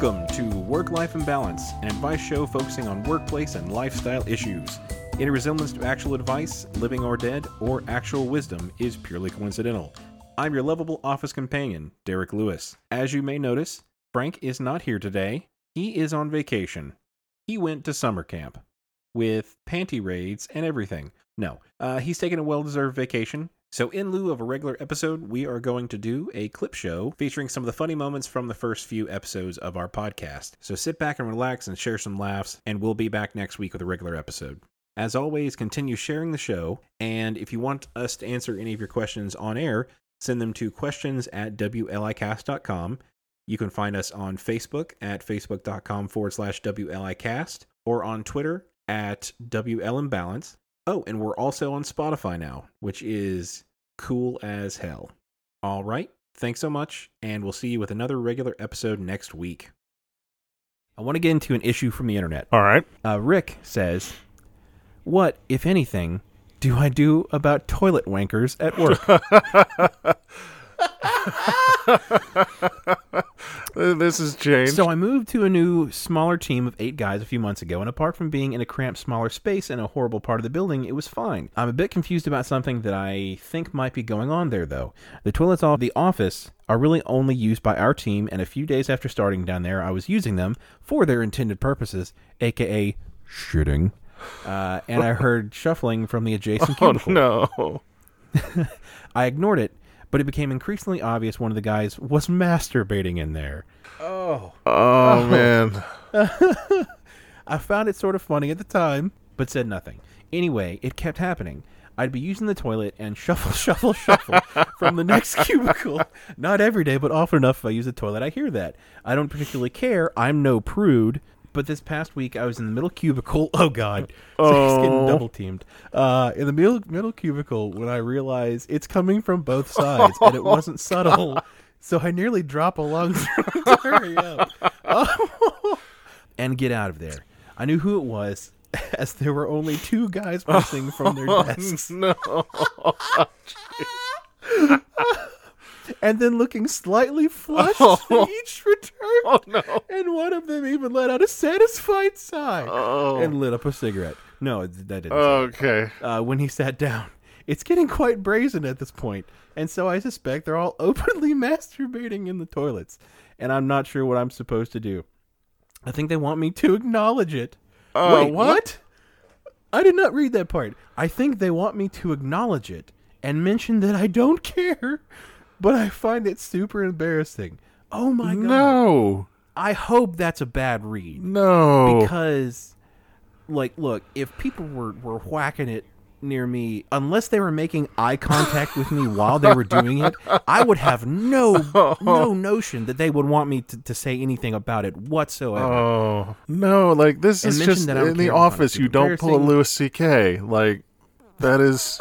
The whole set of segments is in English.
Welcome to Work Life Imbalance, an advice show focusing on workplace and lifestyle issues. Any resemblance to actual advice, living or dead, or actual wisdom is purely coincidental. I'm your lovable office companion, Derek Lewis. As you may notice, Frank is not here today. He is on vacation. He went to summer camp with panty raids and everything. No, uh, he's taking a well deserved vacation. So, in lieu of a regular episode, we are going to do a clip show featuring some of the funny moments from the first few episodes of our podcast. So, sit back and relax and share some laughs, and we'll be back next week with a regular episode. As always, continue sharing the show, and if you want us to answer any of your questions on air, send them to questions at WLIcast.com. You can find us on Facebook at facebook.com forward slash WLIcast or on Twitter at WLImbalance. Oh, and we're also on Spotify now, which is cool as hell. All right. Thanks so much, and we'll see you with another regular episode next week. I want to get into an issue from the internet. All right. Uh, Rick says, What, if anything, do I do about toilet wankers at work? this has changed. So I moved to a new, smaller team of eight guys a few months ago, and apart from being in a cramped, smaller space in a horrible part of the building, it was fine. I'm a bit confused about something that I think might be going on there, though. The toilets off the office are really only used by our team, and a few days after starting down there, I was using them for their intended purposes, aka shitting. Uh, and I heard shuffling from the adjacent cubicle. oh no. I ignored it, but it became increasingly obvious one of the guys was masturbating in there. Oh. Oh man. I found it sort of funny at the time, but said nothing. Anyway, it kept happening. I'd be using the toilet and shuffle, shuffle, shuffle from the next cubicle. Not every day, but often enough if I use the toilet, I hear that. I don't particularly care. I'm no prude. But this past week, I was in the middle cubicle. Oh God, so he's getting Oh. double teamed. Uh, in the middle middle cubicle, when I realized it's coming from both sides and it wasn't subtle, so I nearly drop along to hurry up and get out of there. I knew who it was, as there were only two guys missing from their desks. no. And then looking slightly flushed Oh. each returned. Oh no. And one of them even let out a satisfied sigh Oh. and lit up a cigarette. No, that didn't. Okay. uh, when he sat down. It's getting quite brazen at this point, and so I suspect they're all openly masturbating in the toilets, and I'm not sure what I'm supposed to do. I think they want me to acknowledge it. Uh, Wait, what? I did not read that part. I think they want me to acknowledge it and mention that I don't care, but I find it super embarrassing. Oh my god. No. I hope that's a bad read No. because like look if people were were whacking it near me unless they were making eye contact with me while they were doing it i would have no no notion that they would want me to, to say anything about it whatsoever Oh no! Like this And is just that in the care about it. office. You don't pull a. Louis C.K. Like that is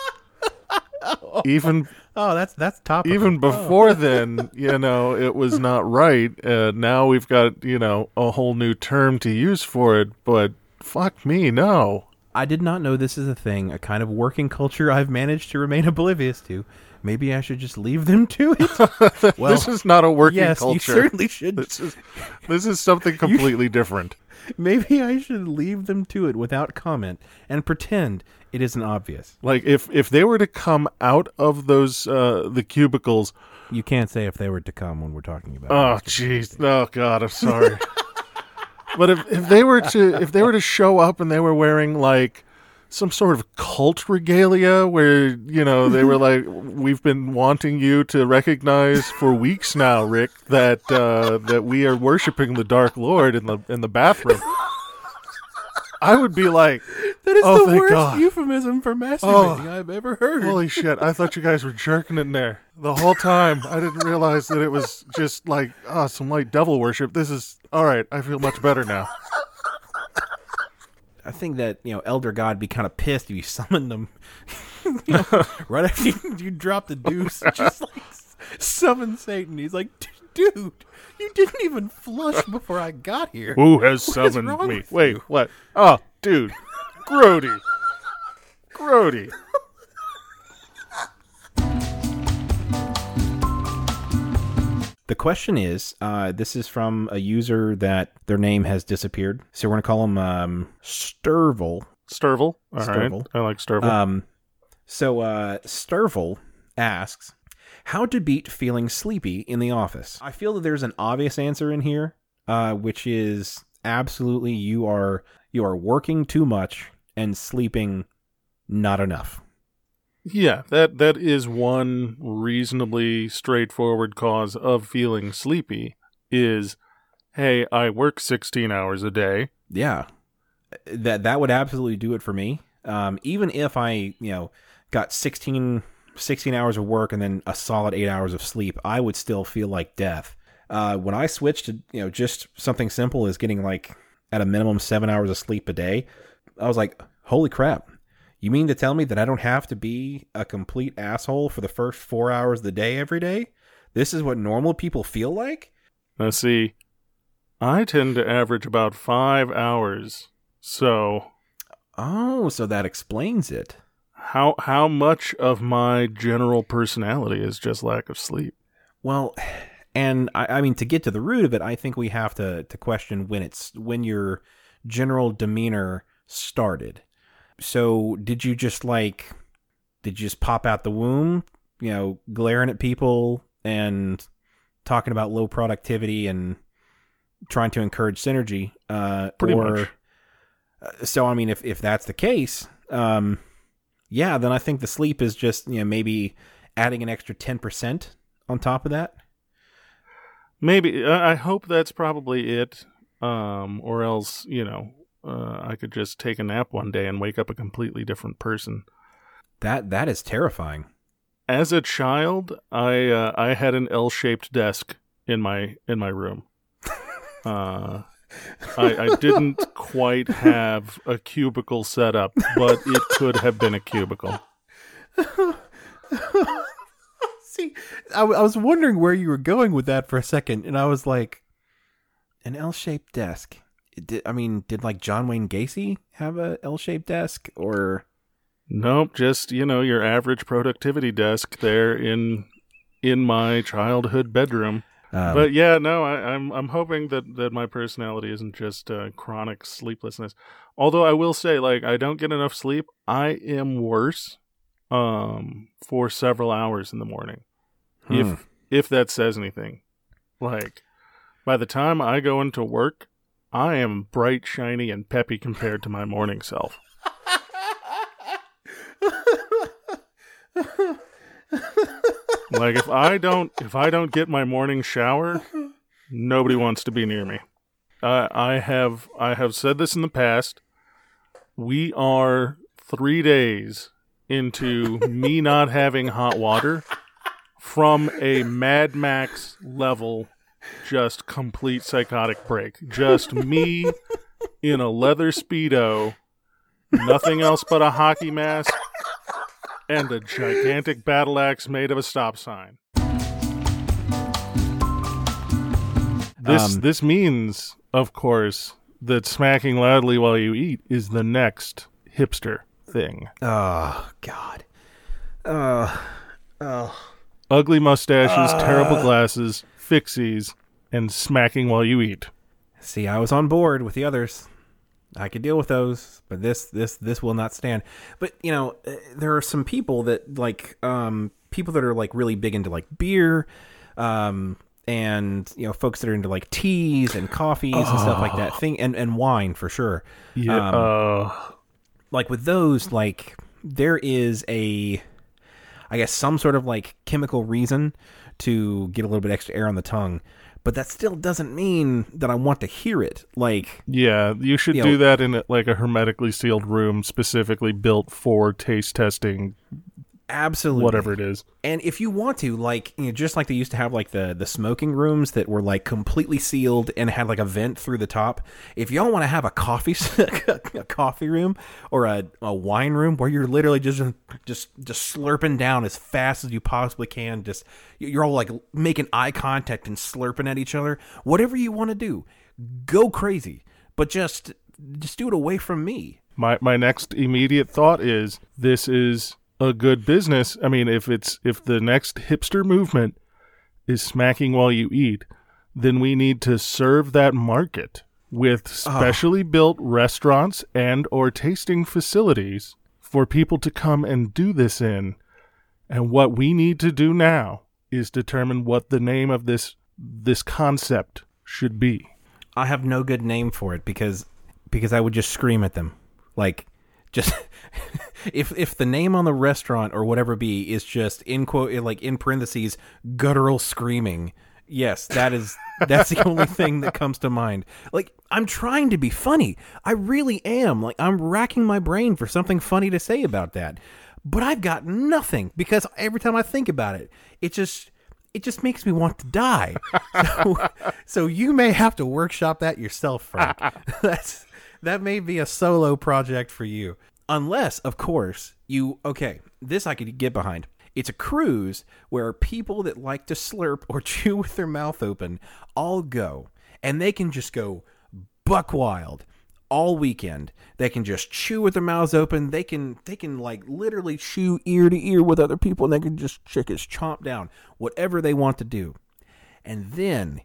even oh that's that's top. even before then. You know, it was not right. Uh, now we've got you know a whole new term to use for it. But fuck me, no. i did not know this is a thing a kind of working culture i've managed to remain oblivious to maybe i should just leave them to it well this is not a working yes you culture. certainly should This is this is something completely different. Maybe I should leave them to it without comment and pretend it isn't obvious. Like if if they were to come out of those uh the cubicles You can't say if they were to come when we're talking about. Oh jeez. Oh god, I'm sorry. but if if they were to if they were to show up and they were wearing like some sort of cult regalia where, you know, they were like we've been wanting you to recognize for weeks now, Rick, that uh that we are worshiping the Dark Lord in the in the bathroom. I would be like, That is Oh, the worst God. euphemism for masturbating I've ever heard. Holy shit! I thought you guys were jerking in there the whole time. I didn't realize that it was just like ah, some light devil worship. This is all right. I feel much better now. I think that you know Elder God be kind of pissed if you summoned them you know, right after you, you drop the deuce, just like summon Satan. He's like, dude, you didn't even flush before I got here. Who has What summoned me? Wait, what? Oh, dude, Grody, Grody. The question is, uh, this is from a user that their name has disappeared, so we're gonna call him um, Sturvel. Sturvel. All right. I like Sturvel. Um, so uh, Sturvel asks, "How to beat feeling sleepy in the office?" I feel that there's an obvious answer in here, uh, which is absolutely you are you are working too much and sleeping not enough. Yeah, that that is one reasonably straightforward cause of feeling sleepy. Is hey, I work sixteen hours a day. Yeah, that that would absolutely do it for me. Um, even if I you know got 16, 16 hours of work and then a solid eight hours of sleep, I would still feel like death. Uh, when I switched to you know just something simple as getting like at a minimum seven hours of sleep a day, I was like, holy crap. You mean to tell me that I don't have to be a complete asshole for the first four hours of the day every day? This is what normal people feel like? Now, see, I tend to average about five hours. So Oh, so that explains it. how how much of my general personality is just lack of sleep? Well, and I, I mean to get to the root of it, I think we have to to question when it's when your general demeanor started. So, did you just like did you just pop out the womb, you know, glaring at people and talking about low productivity and trying to encourage synergy? Uh, Pretty or, much. uh, So, I mean, if if that's the case, um, yeah, then I think the sleep is just you know maybe adding an extra ten percent on top of that. Maybe I I hope that's probably it. Um, or else you know, uh, I could just take a nap one day and wake up a completely different person. That that is terrifying. As a child, I uh, I had an L-shaped desk in my in my room. Uh, I, I didn't quite have a cubicle set up, but it could have been a cubicle. See, I, w- I was wondering where you were going with that for a second, and I was like, an L-shaped desk. Did, I mean, did like John Wayne Gacy have a L-shaped desk, or Nope, just you know your average productivity desk there in in my childhood bedroom. um, but yeah, no, I, I'm I'm hoping that that my personality isn't just uh, chronic sleeplessness. Although I will say, like, I don't get enough sleep. I am worse um for several hours in the morning. hmm. If if that says anything, like by the time I go into work, I am bright, shiny, and peppy compared to my morning self. Like if I don't if I don't get my morning shower, nobody wants to be near me. Uh, I have I have said this in the past. We are three days into me not having hot water from a Mad Max level, just complete psychotic break. Just me in a leather speedo, nothing else but a hockey mask, and a gigantic battle axe made of a stop sign. This Um, this means, of course, that smacking loudly while you eat is the next hipster thing. oh God, oh, oh. Ugly mustaches, terrible glasses, fixies, and smacking while you eat. See, I was on board with the others. I could deal with those, but this this this will not stand. But you know, uh, there are some people that like um people that are like really big into like beer, um and you know folks that are into like teas and coffees and stuff like that. Thing and and wine for sure. Yeah. Um, uh, Like with those, like there is a I guess some sort of like chemical reason to get a little bit extra air on the tongue. But that still doesn't mean that I want to hear it. Like, Yeah, you should You do know- that in a, like a hermetically sealed room specifically built for taste testing, absolutely whatever it is. And if you want to, like, you know, just like they used to have like the the smoking rooms that were like completely sealed and had like a vent through the top. If y'all want to have a coffee a coffee room or a, a wine room where you're literally just just just slurping down as fast as you possibly can, just you're all like making eye contact and slurping at each other. Whatever you want to do, go crazy, but just just do it away from me. My my next immediate thought is this is a good business. I mean, if it's if the next hipster movement is smacking while you eat, then we need to serve that market with ah. specially built restaurants and or tasting facilities for people to come and do this in. And what we need to do now is determine what the name of this this concept should be. I have no good name for it because because I would just scream at them. Like just if if the name on the restaurant or whatever be is just in quote eh, like in parentheses guttural screaming. Yes, that is that's the only thing that comes to mind. Like I'm trying to be funny. I really am. Like I'm racking my brain for something funny to say about that. But I've got nothing because every time I think about it, it just it just makes me want to die. So, so you may have to workshop that yourself, Frank. That's that may be a solo project for you. Unless, of course, you okay, this I could get behind. It's a cruise where people that like to slurp or chew with their mouth open all go, and they can just go buck wild all weekend. They can just chew with their mouths open. They can they can like literally chew ear to ear with other people, and they can just chickens chomp down whatever they want to do. And then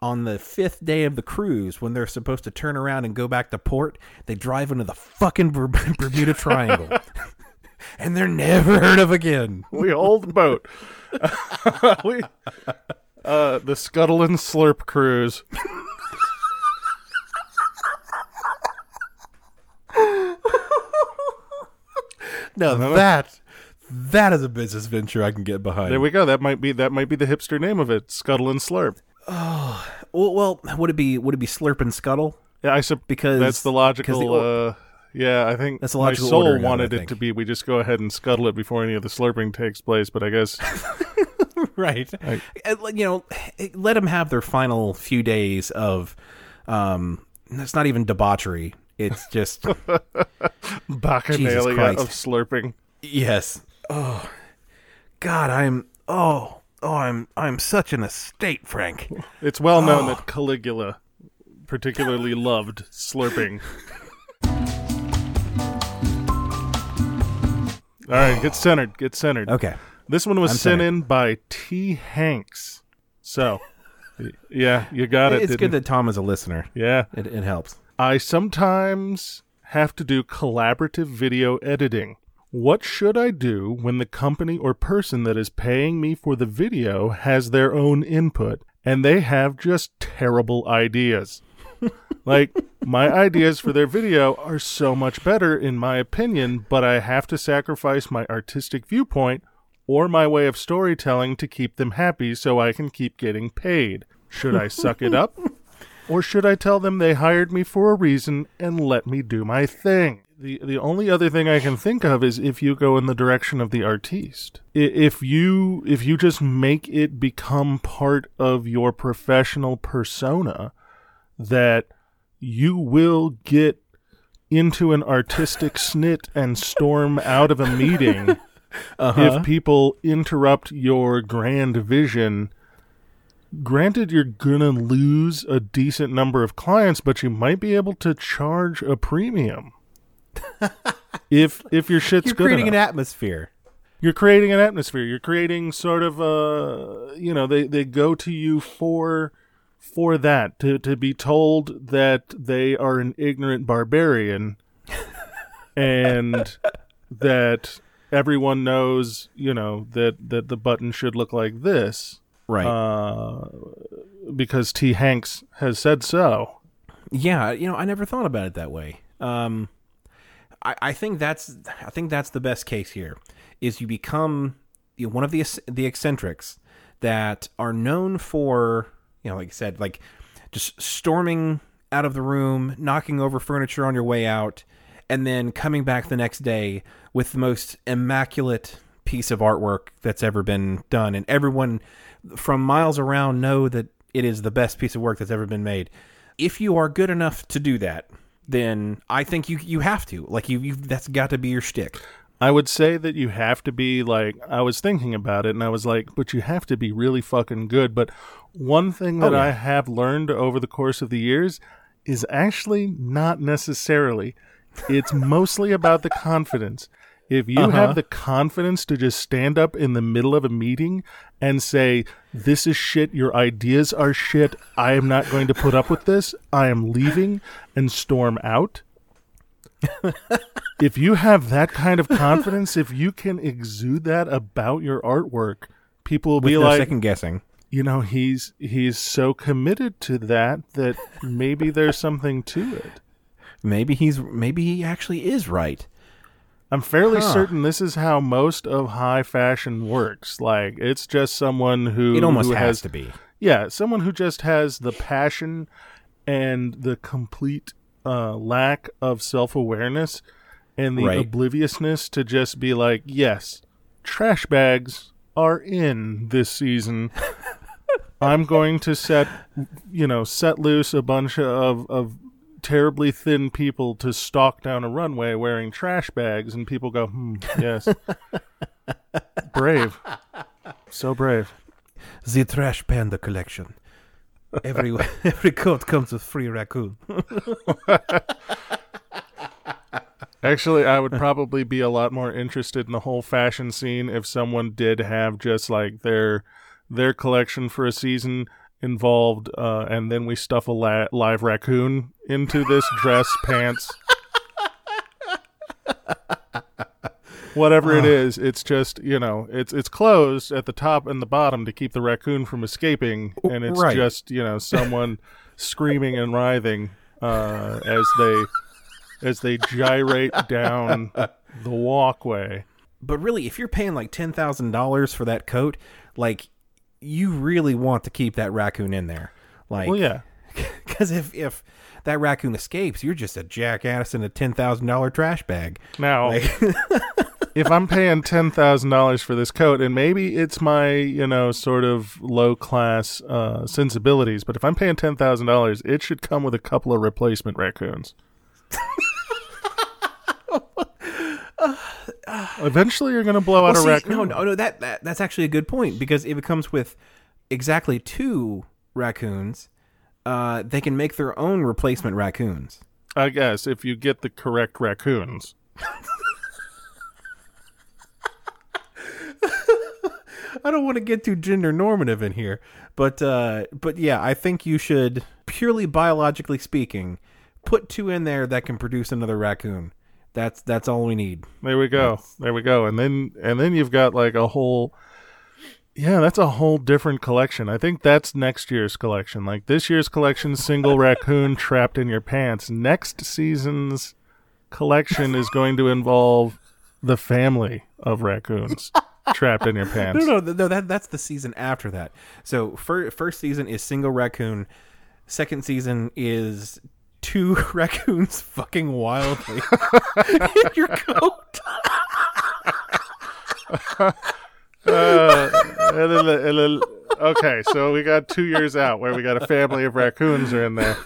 on the fifth day of the cruise, when they're supposed to turn around and go back to port, they drive into the fucking Bermuda Triangle. and they're never heard of again. we hold the boat. we, uh, the Scuttle and Slurp cruise. No, that that is a business venture I can get behind. There we go. That might be that might be the hipster name of it. Scuttle and Slurp. well, well, would it be would it be Slurp and Scuttle? Yeah, I sup- Because- that's the the logical. or- uh, yeah, I think That's the my logical soul order now, wanted it to be. We just go ahead and scuttle it before any of the slurping takes place. But I guess right. Uh, You know, let them have their final few days of. Um, it's not even debauchery. It's just bacchanalia of slurping. yes. Oh, God, I'm. Oh, oh, I'm. I'm such an estate, Frank. It's well known Oh. that Caligula particularly loved slurping. All right, get centered. Get centered. Okay. This one was I'm sent centered. in by T. Hanks. So, yeah, you got it. It's good that Tom is a listener. yeah. It, it helps. I sometimes have to do collaborative video editing. What should I do when the company or person that is paying me for the video has their own input and they have just terrible ideas? like, my ideas for their video are so much better, in my opinion, but I have to sacrifice my artistic viewpoint or my way of storytelling to keep them happy so I can keep getting paid. Should I suck it up? Or should I tell them they hired me for a reason and let me do my thing? The the only other thing I can think of is if you go in the direction of the artiste. If you if you just make it become part of your professional persona that you will get into an artistic snit and storm out of a meeting uh-huh. if people interrupt your grand vision. Granted you're gonna lose a decent number of clients but you might be able to charge a premium if if your shit's good. You're creating enough. an atmosphere. you're creating an atmosphere you're creating sort of a you know they they go to you for for that to to be told that they are an ignorant barbarian and that everyone knows you know that that the button should look like this Right. uh, because T. Hanks has said so. Yeah, you know, I never thought about it that way. Um, I, think that's I think that's the best case here. Is you become you know, one of the the eccentrics that are known for, you know, like I said, like just storming out of the room, knocking over furniture on your way out, and then coming back the next day with the most immaculate piece of artwork that's ever been done. And everyone from miles around know that it is the best piece of work that's ever been made. If you are good enough to do that, then I think you you have to. Like you, you that's got to be your shtick. I would say that you have to be like I was thinking about it and I was like, but you have to be really fucking good. But one thing oh, that Oh, yeah. I have learned over the course of the years is actually not necessarily. It's mostly about the confidence. If you Uh-huh. have the confidence to just stand up in the middle of a meeting and say, This is shit, your ideas are shit, I am not going to put up with this, I am leaving, and storm out, if you have that kind of confidence, if you can exude that about your artwork, people will With be no like, second guessing. you know, he's he's so committed to that that maybe there's something to it. Maybe he's maybe he actually is right. I'm fairly Huh. certain this is how most of high fashion works. Like it's just someone who It almost who has to be. Yeah, someone who just has the passion and the complete uh, lack of self awareness and the Right. obliviousness to just be like, yes, trash bags are in this season. I'm going to set, you know, set loose a bunch of, of terribly thin people to stalk down a runway wearing trash bags, and people go, hmm, yes. brave. So brave. The Trash Panda collection. Every every coat comes with free raccoon. Actually, I would probably be a lot more interested in the whole fashion scene if someone did have just like their their collection for a season involved, uh, and then we stuff a la- live raccoon into this dress, pants, whatever it is. It's just you know, it's it's closed at the top and the bottom to keep the raccoon from escaping, and it's Right. just you know someone screaming and writhing uh, as they as they gyrate down the walkway. But really, if you're paying like ten thousand dollars for that coat, like you really want to keep that raccoon in there. Like, Well, yeah. because if if that raccoon escapes, you're just a jackass in a ten thousand dollar trash bag. Now, Like, if I'm paying ten thousand dollars for this coat, and maybe it's my you know sort of low class uh, sensibilities, but if I'm paying ten thousand dollars, it should come with a couple of replacement raccoons. Eventually, you're going to blow out Well, a see, raccoon. no, no, no. That, that that's actually a good point because if it comes with exactly two raccoons, uh, they can make their own replacement raccoons. I guess if you get the correct raccoons. I don't want to get too gender normative in here, but uh, but yeah, I think you should purely biologically speaking, put two in there that can produce another raccoon. That's that's all we need. There we go. There we go. And then and then you've got like a whole Yeah, that's a whole different collection. I think that's next year's collection. Like this year's collection single raccoon trapped in your pants. Next season's collection is going to involve the family of raccoons trapped in your pants. No, no, no. That that's the season after that. So fir- first season is single raccoon. Second season is two raccoons fucking wildly in your coat. Uh, and then the- and then- okay, so we got 2 years out where we got a family of raccoons are in there.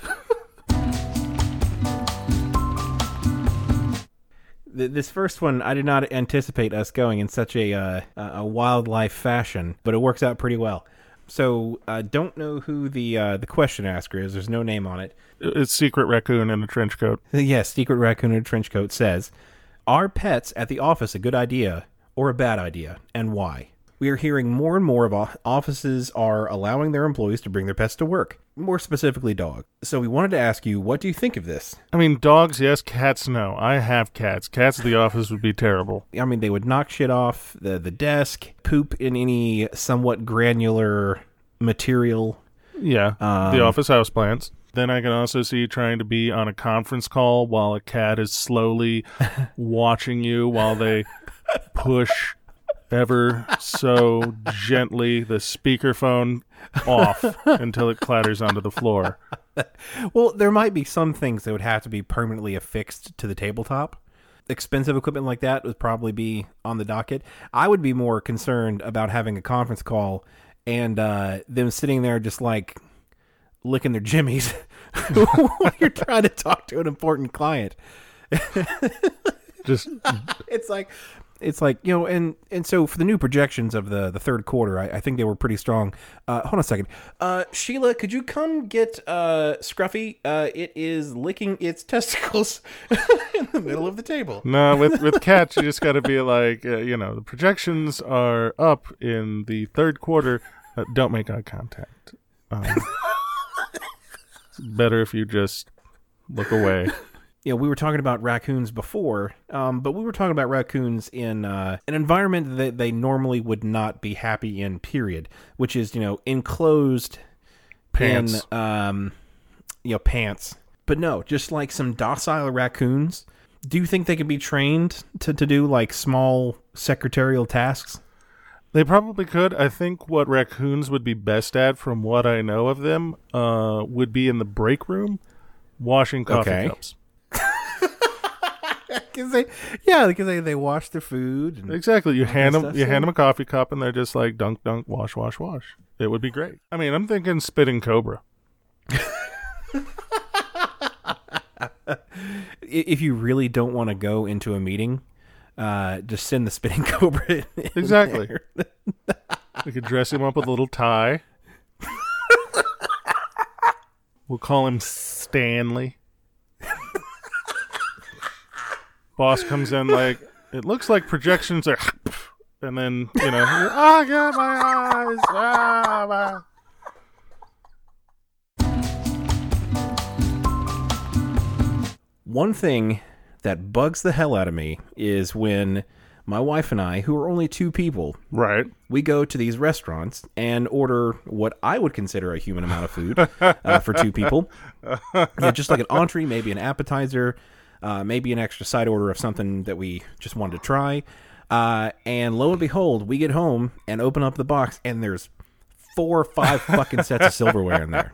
This first one, I did not anticipate us going in such a uh, a wildlife fashion, but it works out pretty well. So, uh, don't know who the uh, the question asker is. There's no name on it. It's secret raccoon in a trench coat. Yes, secret raccoon in a trench coat says, "Are pets at the office a good idea or a bad idea, and why?" We are hearing more and more of offices are allowing their employees to bring their pets to work, more specifically dogs. So we wanted to ask you, what do you think of this? I mean, dogs, yes. Cats, no. I have cats. Cats at the office would be terrible. I mean, they would knock shit off the the desk, poop in any somewhat granular material. Yeah, Um, the office houseplants. Then I can also see you trying to be on a conference call while a cat is slowly watching you while they push ever so gently the speakerphone off until it clatters onto the floor. Well, there might be some things that would have to be permanently affixed to the tabletop. Expensive equipment like that would probably be on the docket. I would be more concerned about having a conference call and uh, them sitting there just like licking their jimmies while you're trying to talk to an important client. Just it's like it's like you know and and so for the new projections of the the third quarter i, I think they were pretty strong uh hold on a second uh sheila could you come get uh scruffy uh it is licking its testicles in the middle of the table no, with with cats, you just got to be like, uh, you know, the projections are up in the third quarter. Uh, don't make eye contact. Um, better if you just look away. You know, we were talking about raccoons before, um, but we were talking about raccoons in uh, an environment that they normally would not be happy in. Period, which is you know enclosed Pants. in um, you know pants. But no, just like some docile raccoons. Do you think they could be trained to, to do like small secretarial tasks? They probably could. I think what raccoons would be best at, from what I know of them, uh, would be in the break room, washing coffee Okay. cups. Because they, yeah, because they, they wash their food. And, Exactly. You hand them, you hand them a coffee cup, and they're just like dunk, dunk, wash, wash, wash. It would be great. I mean, I'm thinking spitting cobra. If you really don't want to go into a meeting, uh, just send the spitting cobra. in Exactly. We could dress him up with a little tie. we'll call him Stanley. Boss comes in like it looks like projections are, and then you know, I got my eyes. Ah, my. One thing that bugs the hell out of me is when my wife and I, who are only two people, Right. we go to these restaurants and order what I would consider a human amount of food uh, for two people. Just like an entree, maybe an appetizer, uh, maybe an extra side order of something that we just wanted to try. Uh, and lo and behold, we get home and open up the box, and there's four or five fucking sets of silverware in there.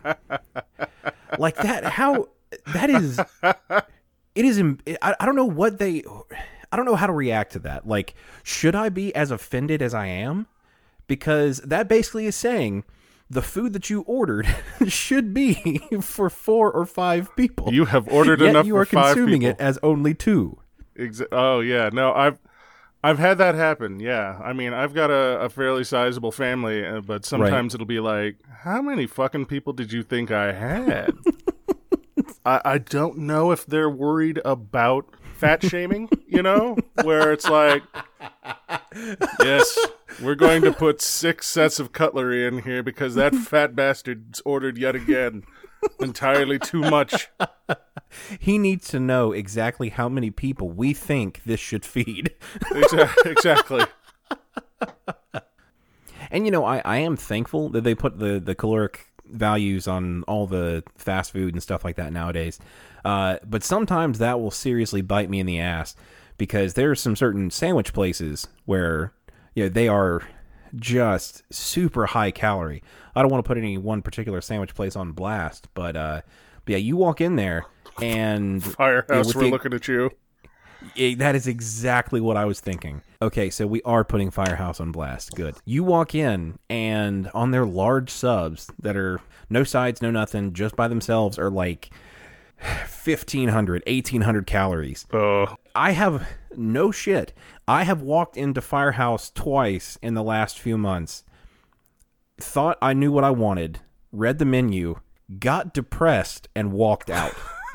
Like that, how that is. It is. I, I don't know what they. I don't know how to react to that. Like, should I be as offended as I am? Because that basically is saying the food that you ordered should be for four or five people. You have ordered Yet enough you are consuming people. it as only two. Exa- oh yeah, no, I've I've had that happen. Yeah, I mean, I've got a, a fairly sizable family, uh, but sometimes it'll be like, how many fucking people did you think I had? I I don't know if they're worried about fat shaming, you know, where it's like, yes, we're going to put six sets of cutlery in here because that fat bastard's ordered yet again. Entirely too much. He needs to know exactly how many people we think this should feed. Exa- exactly. And you know, I, I am thankful that they put the, the caloric values on all the fast food and stuff like that nowadays. Uh, but sometimes that will seriously bite me in the ass because there are some certain sandwich places where you know they are just super high calorie. I don't want to put any one particular sandwich place on blast, but uh, but yeah, you walk in there and Firehouse, with we're the- looking at you. Eh, that is exactly what I was thinking. Okay, so we are putting Firehouse on blast. Good. You walk in, and on their large subs that are no sides, no nothing, just by themselves, are like 1,500, 1,800 calories. Oh, I have no shit. I have walked into Firehouse twice in the last few months, thought I knew what I wanted, read the menu, got depressed, and walked out.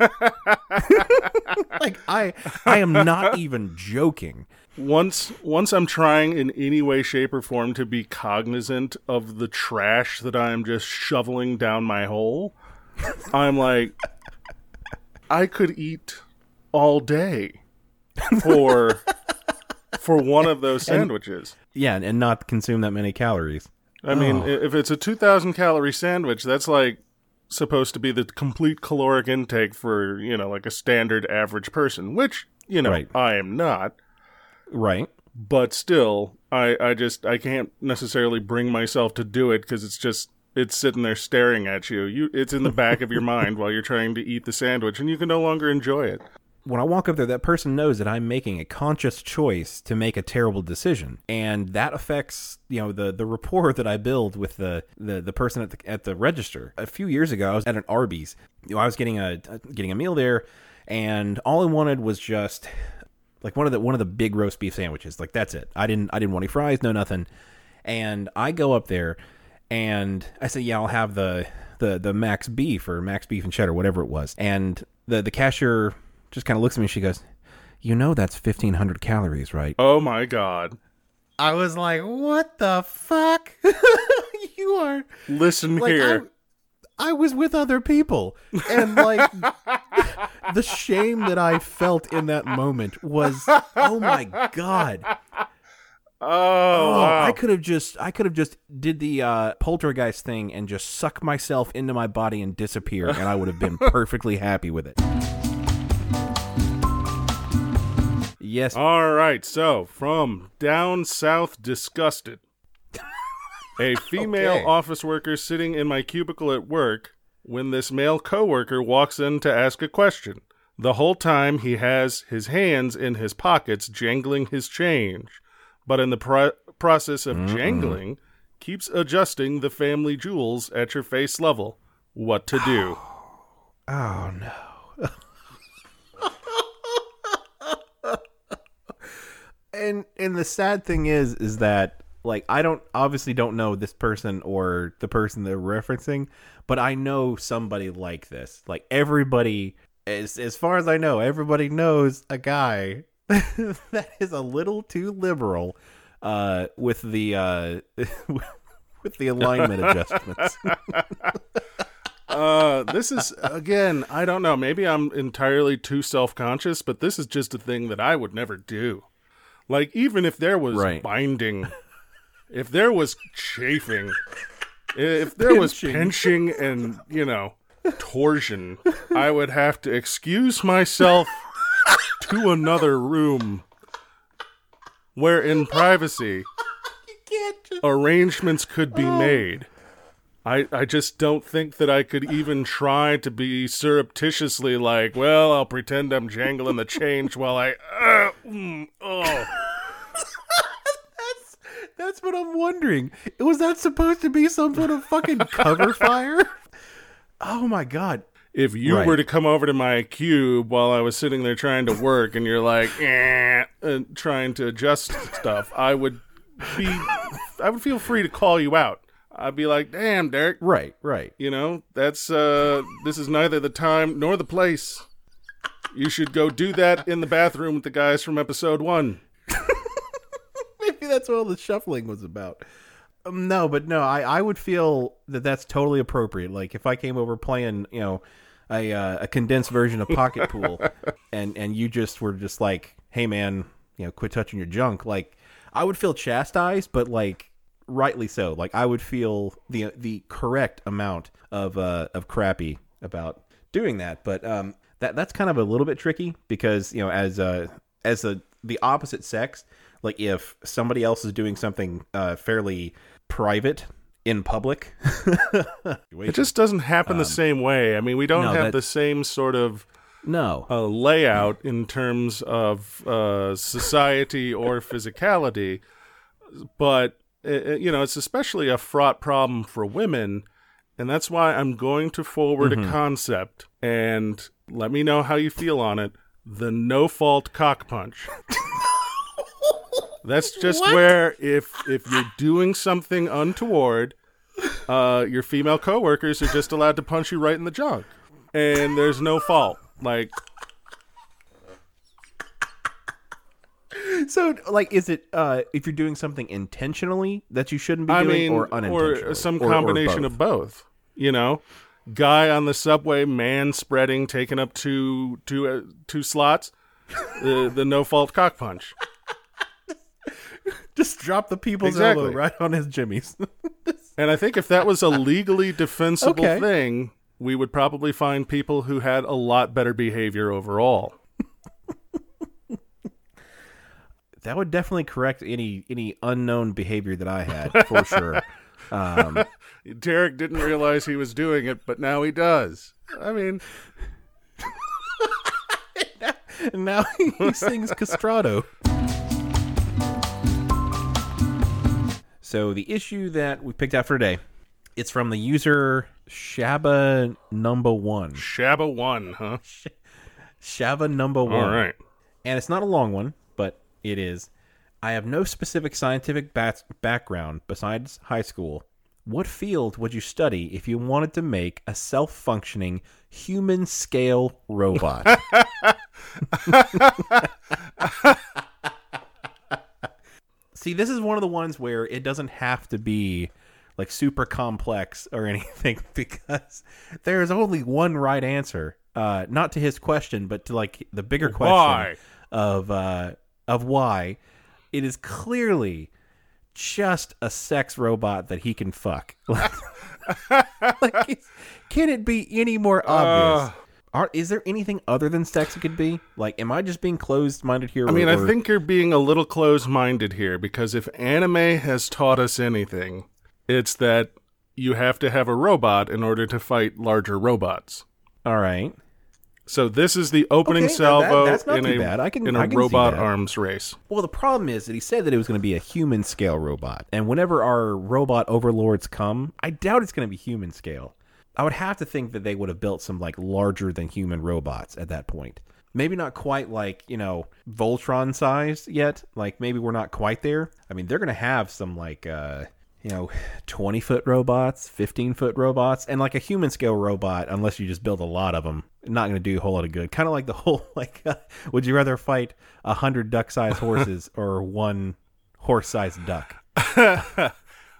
like I I am not even joking. once once I'm trying in any way, shape, or form to be cognizant of the trash that I'm just shoveling down my hole, I'm like, I could eat all day for for one of those sandwiches. Yeah, and not consume that many calories. I mean, oh. if it's a 2,000 calorie sandwich, that's like supposed to be the complete caloric intake for, you know, like a standard average person, which, you know, Right. I am not. Right. But still, I I just I can't necessarily bring myself to do it because it's just it's sitting there staring at you. You it's in the back of your mind while you're trying to eat the sandwich, and you can no longer enjoy it. when I walk up there, that person knows that I'm making a conscious choice to make a terrible decision, and that affects you know the the rapport that I build with the the, the person at the at the register. A few years ago, I was at an Arby's. You know, I was getting a getting a meal there, and all I wanted was just like one of the one of the big roast beef sandwiches. Like that's it. I didn't I didn't want any fries, no nothing. And I go up there, and I said, yeah, I'll have the the the max beef or max beef and cheddar, whatever it was. And the the cashier just kind of looks at me. She goes, "You know that's fifteen hundred calories, right?" Oh my god! I was like, "What the fuck? you are Listen like here. I, I was with other people, and like the shame that I felt in that moment was, oh my god." Oh, Oh, wow. I could have just I could have just did the uh, poltergeist thing and just suck myself into my body and disappear, and I would have been perfectly happy with it. Yes, All right, so from down south, disgusted. A female Okay. office worker sitting in my cubicle at work when this male coworker walks in to ask a question. The whole time he has his hands in his pockets jangling his change, but in the pro- process of jangling, keeps adjusting the family jewels at your face level. What to do? Oh no. and and the sad thing is is that like I don't obviously don't know this person or the person they're referencing, but I know somebody like this. Like everybody as as far as I know, everybody knows a guy that is a little too liberal uh with the uh with the alignment adjustments. Uh, this is again, I don't know. Maybe I'm entirely too self-conscious, but this is just a thing that I would never do. Like even if there was Right. binding, if there was chafing, if there was Pinching. pinching and, you know, torsion, I would have to excuse myself to another room where in privacy arrangements could be made. I, I just don't think that I could even try to be surreptitiously like, well, I'll pretend I'm jangling the change while I. Uh, mm, oh. That's that's what I'm wondering. Was that supposed to be some sort of fucking cover fire? Oh my god. If you Right. were to come over to my cube while I was sitting there trying to work and you're like, eh, and trying to adjust stuff, I would be. I would feel free to call you out. I'd be like, damn, Derek, Right, right. You know, that's uh this is neither the time nor the place. You should go do that in the bathroom with the guys from episode 1. Maybe that's what all the shuffling was about. Um, no, but no, I, I would feel that that's totally appropriate. Like if I came over playing, you know, a uh, a condensed version of Pocket Pool, and and you just were just like, hey man, you know, quit touching your junk. Like I would feel chastised, but like rightly so. Like I would feel the the correct amount of uh of crappy about doing that. But um that that's kind of a little bit tricky because you know as uh as a the opposite sex, like if somebody else is doing something uh fairly private in public, It just doesn't happen the same way. I mean, we don't Um, no, have that- the same sort of no, uh, layout in terms of uh, society or physicality, but uh, uh, you know, it's especially a fraught problem for women, and that's why I'm going to forward Mm-hmm. a concept and let me know how you feel on it. The no fault cock punch. That's just where if if you're doing something untoward, uh, your female coworkers are just allowed to punch you right in the junk, and there's no fault. Like So, like, is it uh, if you're doing something intentionally that you shouldn't be I doing, mean, or unintentionally, or some Or- or combination both? of both. You know, guy on the subway, man spreading, taking up two two uh, two slots. the the no fault cock punch. Just drop the people's Exactly. elbow right on his jimmies. And I think if that was a legally defensible Okay. thing, we would probably find people who had a lot better behavior overall. that would definitely correct any any unknown behavior that I had for sure. Um, Derek didn't realize he was doing it, but now he does. I mean, and now he sings castrato. So the issue that we picked out for today, it's from the user Shaba number one. Shabba one, huh? Shaba number one. All right. and it's not a long one, but it is. I have no specific scientific bat- background besides high school. What field would you study if you wanted to make a self functioning human scale robot? See, this is one of the ones where it doesn't have to be like super complex or anything because there is only one right answer. Uh, not to his question, but to like the bigger question Why? of uh, of why it is clearly just a sex robot that he can fuck. like, it's- can it be any more obvious? Uh. Are, is there anything other than sex it could be? Like, am I just being closed minded here? I mean, I think you're being a little closed minded here because if anime has taught us anything, it's that you have to have a robot in order to fight larger robots. All right. So this is the opening Okay, salvo that's not in a can- in a robot arms race. Well, the problem is that he said that it was going to be a human scale robot. And whenever our robot overlords come, I doubt it's going to be human scale. I would have to think that they would have built some like larger than human robots at that point. Maybe not quite like, you know, Voltron size yet. Like maybe we're not quite there. I mean, they're going to have some like uh you know, 20 foot robots, 15 foot robots, and like a human scale robot, unless you just build a lot of them, not going to do a whole lot of good. Kind of like the whole, like, uh, would you rather fight a hundred duck sized horses or one horse sized duck?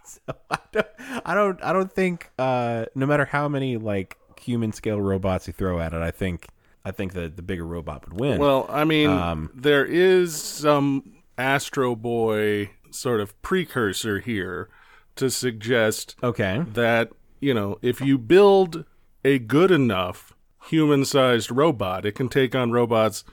so I don't, I don't, I don't think, uh, no matter how many like human scale robots you throw at it, I think, I think that the bigger robot would win. Well, I mean, Um, there is some Astro Boy sort of precursor here to suggest okay. that, you know, if you build a good enough human sized robot, it can take on robots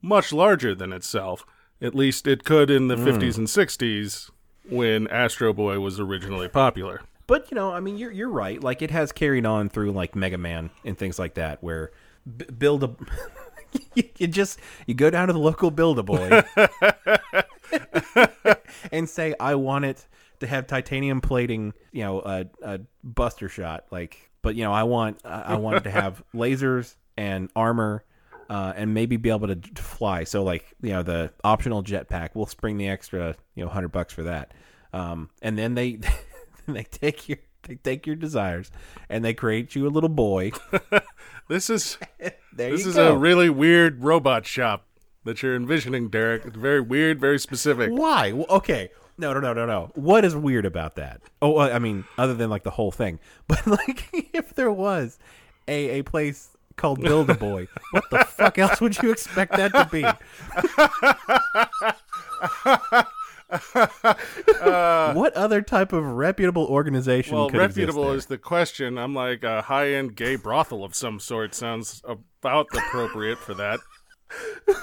much larger than itself. At least it could in the 50s and 60s when Astro Boy was originally popular. But you know, I mean, you're you're right. Like it has carried on through like Mega Man and things like that, where b- build a you, you just you go down to the local Build a Boy and say, I want it to have titanium plating, you know, a, a Buster shot, like. But you know, I want I I want it to have lasers and armor. Uh, and maybe be able to, to fly. So, like you know, the optional jetpack, we'll spring the extra, you know, hundred bucks for that. Um, and then they they take your they take your desires and they create you a little boy. This is There this is go. a really weird robot shop that you're envisioning, Derek. It's very weird, very specific. Why? Well, okay. No, no, no, no, no. What is weird about that? Oh, uh, I mean, other than like the whole thing. But like, if there was a a place called Build a Boy, what the fuck else would you expect that to be? what other type of reputable organization? Well, reputable is the question. I'm like a high end gay brothel of some sort sounds about appropriate for that.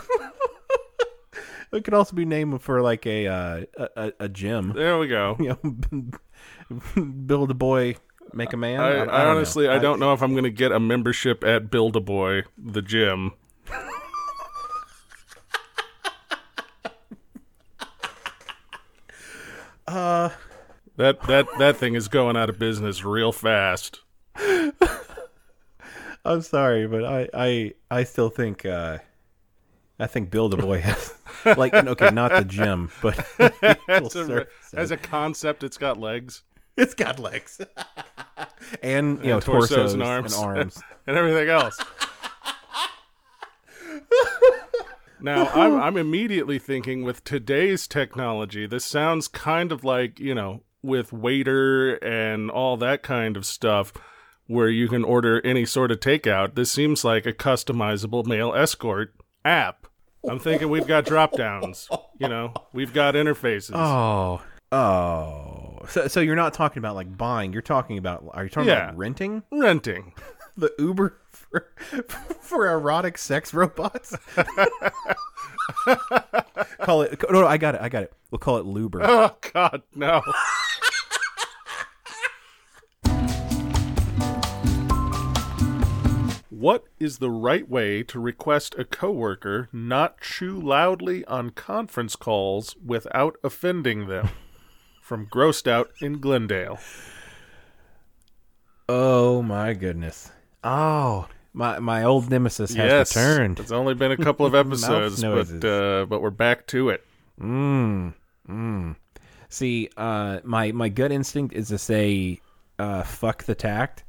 It could also be named for like a uh, a, a, a gym. There we go. You know, build a boy, make a man. I, I know. honestly, I, don't know if I'm going to get a membership at Build a Boy, the gym. Uh, That that that thing is going out of business real fast. I'm sorry, but I I I still think uh, I think build a boy has like okay, not the gym, but As a, as a concept, it's got legs it's got legs and you know And torsos torsos, and arms. and arms. and everything else. now, I'm I'm immediately thinking with today's technology, this sounds kind of like you know with Waitr and all that kind of stuff. Where you can order any sort of takeout. This seems like a customizable male escort app. I'm thinking we've got drop downs. You know, we've got interfaces. Oh, oh. So so you're not talking about like buying. You're talking about are you talking Yeah. about renting? Renting. the Uber for for erotic sex robots. call it. No, no, I got it. I got it. We'll call it Luber. Oh God, no. What is the right way to request a coworker not chew loudly on conference calls without offending them? From Grossed Out in Glendale. Oh my goodness. Oh, my my old nemesis has yes, returned. it's only been a couple of episodes, but uh, but we're back to it. Mm. Mm. See, uh, my my gut instinct is to say, uh, "Fuck the tact."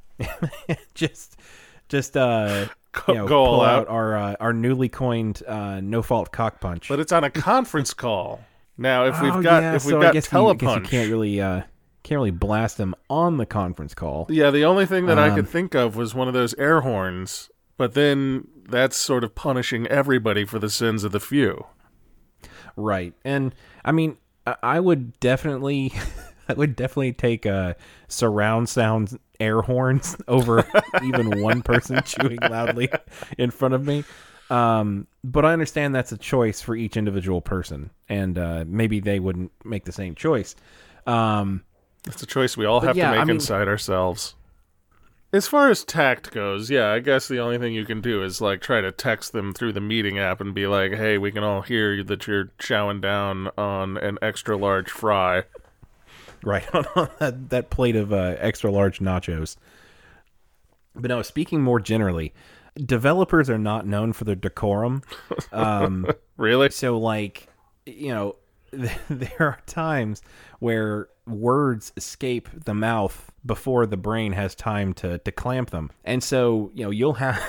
just, just uh, Go, you know, go all pull out. our uh, our newly coined uh, no fault cock punch. But it's on a conference call. Now, if we've Oh, got yeah, if we've so I got guess you, I guess you can't really uh, can't really blast them on the conference call. Yeah, the only thing that I Um, could think of was one of those air horns, but then that's sort of punishing everybody for the sins of the few. Right. And I mean, I- I would definitely, I would definitely take a surround sound air horns over even one person chewing loudly in front of me. Um, but I understand that's a choice for each individual person, and uh, maybe they wouldn't make the same choice. Um, It's a choice we all have yeah, to make I mean- inside ourselves. As far as tact goes, yeah, I guess the only thing you can do is like try to text them through the meeting app and be like, "Hey, we can all hear that you're chowing down on an extra large fry." right on, on that, that plate of uh, extra large nachos. But now, speaking more generally, developers are not known for their decorum. Um, Really? so, like, you know, there are times where words escape the mouth before the brain has time to, to clamp them. And so, you know, you'll have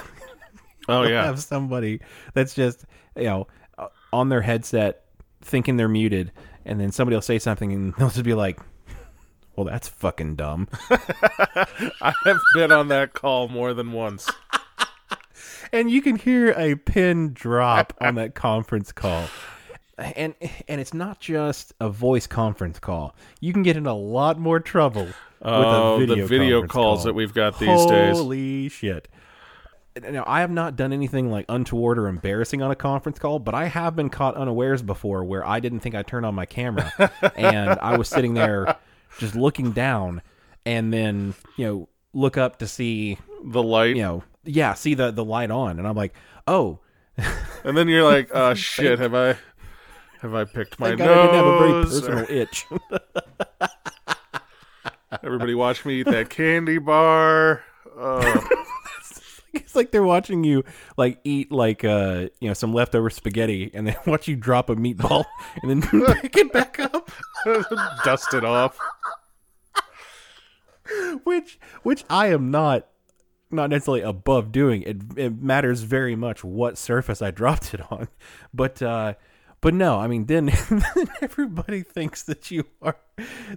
Oh yeah. have somebody that's just you know uh, on their headset thinking they're muted and then somebody will say something and they'll just be like well that's fucking dumb I have been on that call more than once. And you can hear a pin drop on that conference call and and it's not just a voice conference call you can get in a lot more trouble Oh, with a oh, the video video calls call. that we've got these days. Holy shit. Now, I have not done anything like untoward or embarrassing on a conference call, but I have been caught unawares before where I didn't think I turned on my camera and I was sitting there just looking down and then, you know, look up to see, The light, you know, yeah, see the the light on and I'm like, "Oh, and then you're like, "Oh shit, have I have I picked my thank God I didn't have a very nose?" personal itch." Everybody watch me eat that candy bar. Oh, it's like they're watching you like eat like uh, you know, some leftover spaghetti and then watch you drop a meatball and then pick it back up. dust it off. which which I am not not necessarily above doing. It it matters very much what surface I dropped it on. But uh but no, I mean then, then everybody thinks that you are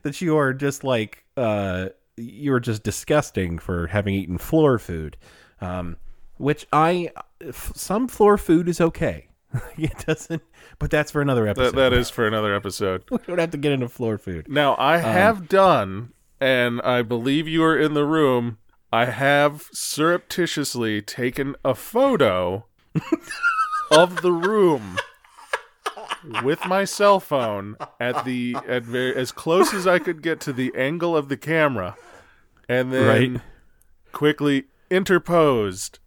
that you are just like uh you're just disgusting for having eaten floor food. Um which I f- some floor food is okay. it doesn't but that's for another episode. That, that is for another episode. we don't have to get into floor food. Now, I have done, and I believe you are in the room. I have surreptitiously taken a photo of the room with my cell phone at the at very as close as I could get to the angle of the camera, and then Right. quickly interposed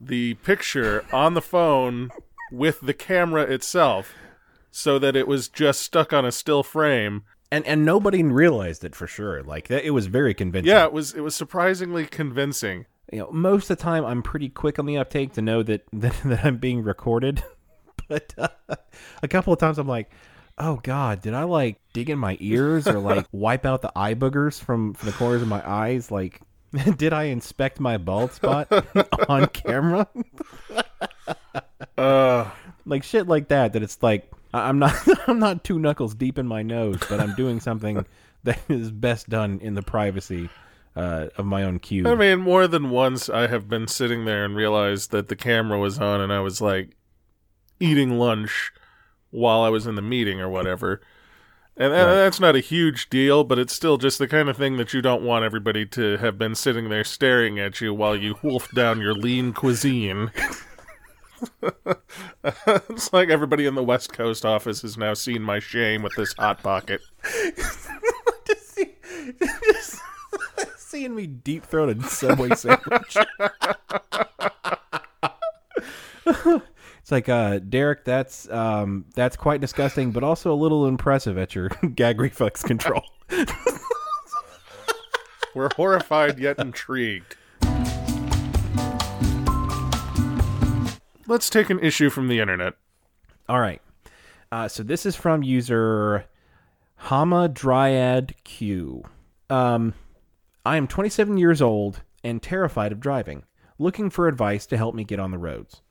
the picture on the phone with the camera itself, so that it was just stuck on a still frame. And and nobody realized it for sure. Like that, it was very convincing. Yeah, it was it was surprisingly convincing. you know, most of the time I'm pretty quick on the uptake to know that that, that I'm being recorded. but uh, a couple of times I'm like, oh god, did I like dig in my ears or like wipe out the eye boogers from, from the corners of my eyes? Like, did I inspect my bald spot on camera? Uh, like shit like that. That it's like I'm not I'm not two knuckles deep in my nose, but I'm doing something that is best done in the privacy uh, of my own cube. I mean, more than once I have been sitting there and realized that the camera was on, and I was like eating lunch while I was in the meeting or whatever. And tha- that's not a huge deal, but it's still just the kind of thing that you don't want everybody to have been sitting there staring at you while you wolf down your lean cuisine. it's like everybody in the West Coast office has now seen my shame with this hot pocket. just, see, just seeing me deep throated Subway sandwich. it's like, uh, Derek, that's um, that's quite disgusting, but also a little impressive at your gag reflex control. We're horrified yet intrigued. Let's take an issue from the internet. All right. Uh, so this is from user Hama Dryad Q. Um, I am 27 years old and terrified of driving, looking for advice to help me get on the roads.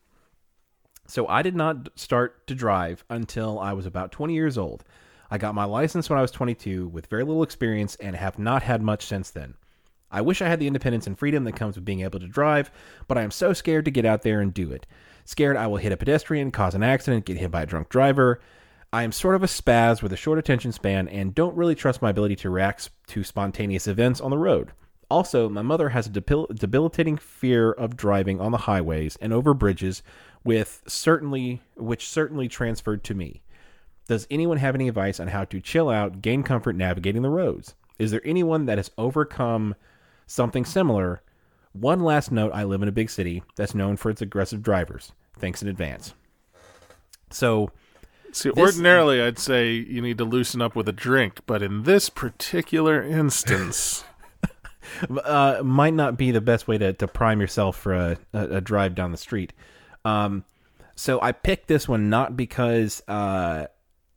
So I did not start to drive until I was about 20 years old. I got my license when I was 22 with very little experience and have not had much since then. I wish I had the independence and freedom that comes with being able to drive, but I am so scared to get out there and do it. Scared I will hit a pedestrian, cause an accident, get hit by a drunk driver. I am sort of a spaz with a short attention span and don't really trust my ability to react to spontaneous events on the road. Also, my mother has a debil- debilitating fear of driving on the highways and over bridges with certainly which certainly transferred to me. Does anyone have any advice on how to chill out, gain comfort navigating the roads? Is there anyone that has overcome something similar? One last note I live in a big city that's known for its aggressive drivers. Thanks in advance. So, See, ordinarily I'd say you need to loosen up with a drink, but in this particular instance, uh, might not be the best way to, to prime yourself for a, a, a drive down the street. Um, so I picked this one not because uh,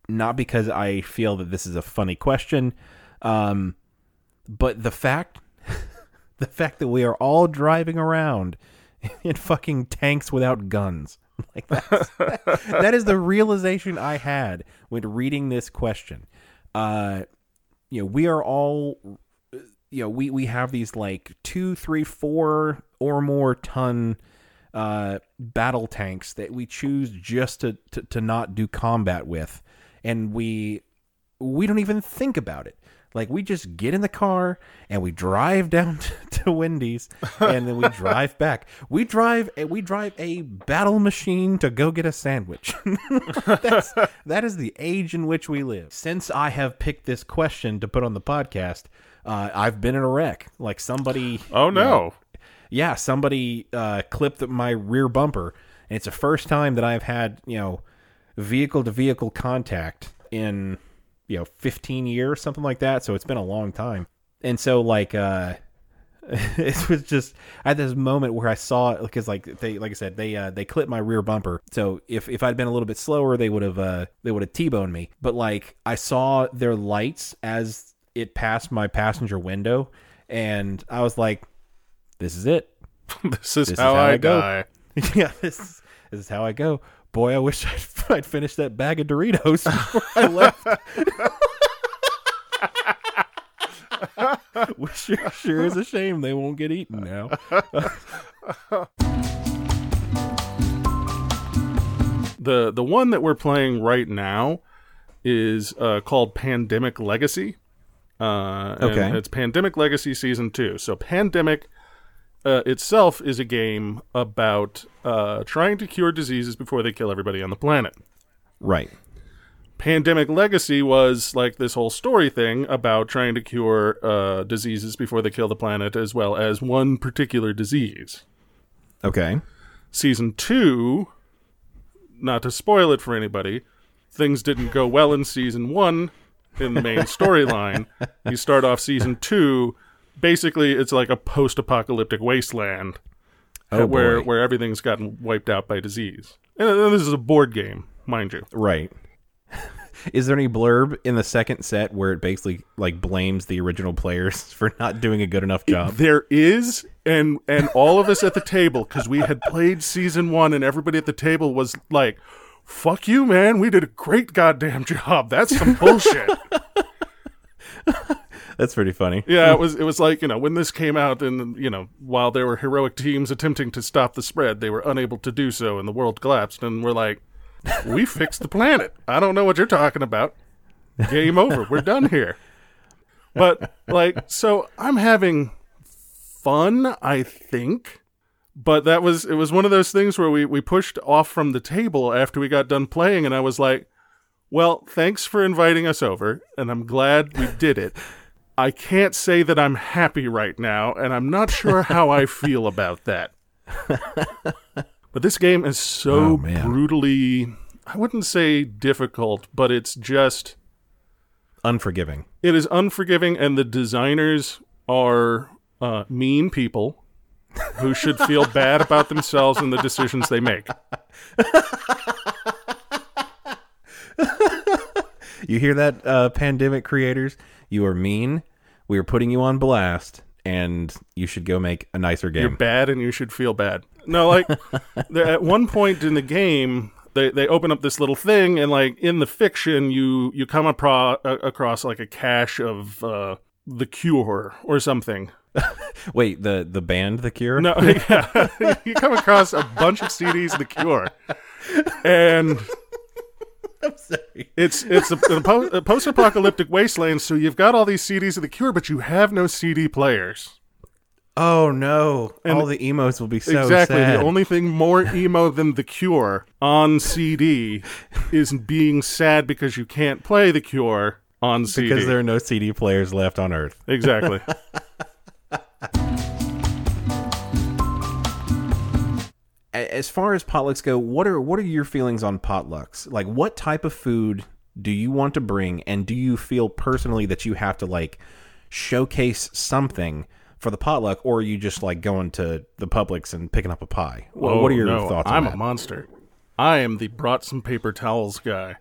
not because I feel that this is a funny question, um, but the fact the fact that we are all driving around in fucking tanks without guns. Like that's, that is the realization I had when reading this question. Uh, you know, we are all you know, we we have these like two, three, four or more ton uh, battle tanks that we choose just to, to to not do combat with, and we we don't even think about it. Like we just get in the car and we drive down to, to Wendy's and then we drive back. We drive we drive a battle machine to go get a sandwich. That's, that is the age in which we live. Since I have picked this question to put on the podcast, uh, I've been in a wreck. Like somebody. oh you know, no. yeah, somebody uh, clipped my rear bumper, and it's the first time that I've had you know vehicle to vehicle contact in you know 15 years, something like that. So it's been a long time, and so like uh, it was just I had this moment where I saw it because like they like I said they uh, they clipped my rear bumper. So if if I'd been a little bit slower, they would have uh, they would have t-boned me. But like I saw their lights as it passed my passenger window, and I was like, "This is it." This is is how, how I, I go. die. yeah, this is, this is how I go. Boy, I wish I'd, I'd finished that bag of Doritos before I left. Which sure, sure is a shame they won't get eaten now. The the one that we're playing right now is uh, called Pandemic Legacy. Uh, and Okay. it's Pandemic Legacy Season Two. So Pandemic uh, itself is a game about uh, trying to cure diseases before they kill everybody on the planet. Right. Pandemic Legacy was like this whole story thing about trying to cure uh, diseases before they kill the planet, as well as one particular disease. Okay. Season two, not to spoil it for anybody, things didn't go well in season one in the main storyline. You start off season two, basically it's like a post-apocalyptic wasteland Oh, where boy. where everything's gotten wiped out by disease. And this is a board game, mind you. Right. Is there any blurb in the second set where it basically like blames the original players for not doing a good enough job? There is, and and all of us at the table because we had played season one, and everybody at the table was like, "Fuck you, man! We did a great goddamn job. That's some bullshit." That's pretty funny. yeah, it was. It was like you know when this came out, and you know while there were heroic teams attempting to stop the spread, they were unable to do so, and the world collapsed. And we're like, "We fixed the planet. I don't know what you're talking about." game over. We're done here. But like, so I'm having fun. I think. But that was it was one of those things where we we pushed off from the table after we got done playing, and I was like, "Well, thanks for inviting us over, and I'm glad we did it." I can't say that I'm happy right now, and I'm not sure how I feel about that. but this game is so Oh, brutally, I wouldn't say difficult, but it's just, Unforgiving. it is unforgiving, and the designers are uh, mean people who should feel bad about themselves and the decisions they make. You hear that, uh, pandemic creators? You are mean. We are putting you on blast, and you should go make a nicer game. You're bad and you should feel bad. No, like at one point in the game, they they open up this little thing, and like in the fiction, you you come apro- across like a cache of uh, the Cure or something. Wait, the the band, The Cure? No, yeah, you come across a bunch of CDs the Cure, and I'm sorry. it's it's a, a, post-apocalyptic wasteland. So you've got all these CDs of the Cure, but you have no CD players. Oh no! And- All the emos will be so exactly. sad. The only thing more emo than The Cure on CD is being sad because you can't play The Cure on CD. because there are no CD players left on Earth. exactly. As far as potlucks go, what are what are your feelings on potlucks? Like, what type of food do you want to bring, and do you feel personally that you have to like showcase something for the potluck, or are you just like going to the Publix and picking up a pie? Well, what are oh, your Oh, no, thoughts I'm a monster. I am the brought some paper towels guy.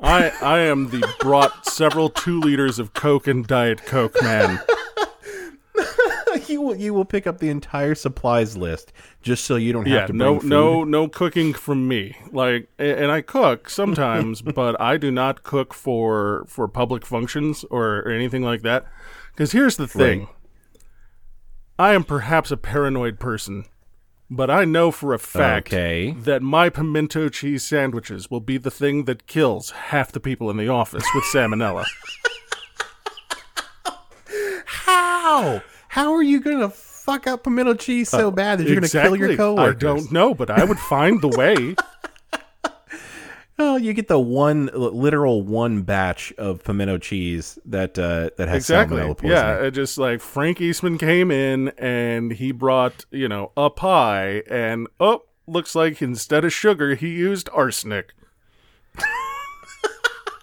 I I am the brought several two liters of Coke and Diet Coke man. You will you will pick up the entire supplies list just so you don't have Yeah, to no food. no no cooking from me. Like and I cook sometimes, but I do not cook for for public functions or, or anything like that. Cuz here's the thing. Right. I am perhaps a paranoid person, but I know for a fact Okay. that my pimento cheese sandwiches will be the thing that kills half the people in the office with salmonella. How? How are you gonna fuck up pimento cheese so bad that you're gonna kill your Exactly. coworkers? I don't know, but I would find the way. Oh, you get the one literal one batch of pimento cheese that uh, that has exactly. salmonella poisoning. Yeah, it just like Frank Eastman came in and he brought, you know, a pie and oh, looks like instead of sugar he used arsenic.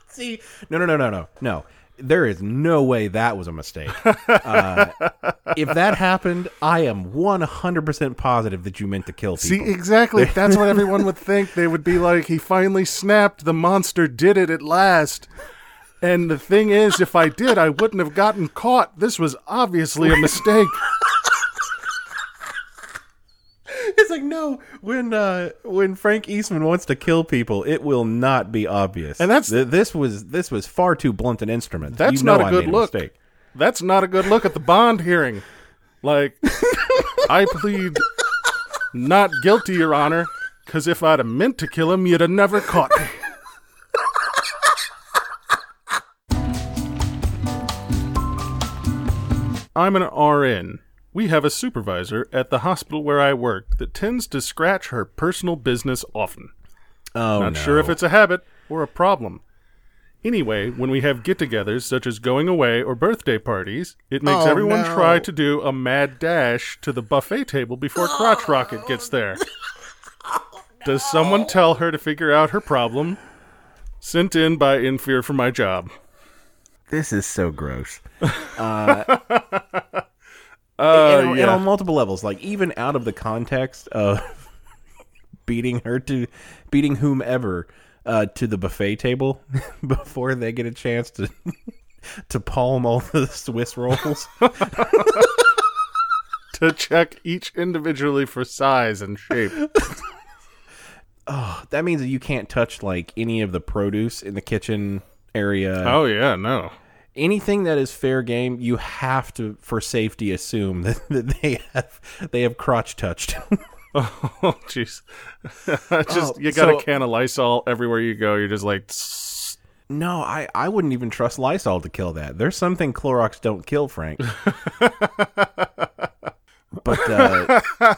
See, no, no, no, no, no, no. There is no way that was a mistake. uh, if that happened, I am one hundred percent positive that you meant to kill people. See, exactly. That's what everyone would think. They would be like, he finally snapped. The monster did it at last. And the thing is, if I did, I wouldn't have gotten caught. This was obviously a mistake. It's like no, when uh, when Frank Eastman wants to kill people, it will not be obvious. And that's- Th- this was this was far too blunt an instrument. That's You know not a I good made look. mistake. That's not a good look at the bond hearing. Like, I plead not guilty, Your Honor, because if I'd have meant to kill him, you'd have never caught me. I'm an RN. We have a supervisor at the hospital where I work that tends to scratch her personal business often. Oh Not no. sure if it's a habit or a problem. Anyway, when we have get togethers such as going away or birthday parties, it makes Oh, everyone no. try to do a mad dash to the buffet table before Crotch Rocket gets there. Does someone tell her to figure out her problem? Sent in by In Fear for My Job. this is so gross. Uh, and, and yeah. on multiple levels, like even out of the context of beating her to beating whomever uh, to the buffet table before they get a chance to to palm all the Swiss rolls. to check each individually for size and shape. oh, that means that you can't touch like any of the produce in the kitchen area. Oh, yeah, no. Anything that is fair game, you have to, for safety, assume that, that they have they have crotch touched. Oh, jeez. just, Oh, you got so- a can of Lysol everywhere you go. You're just like, "Tss." No, I, I wouldn't even trust Lysol to kill that. There's something Clorox don't kill, Frank. but uh,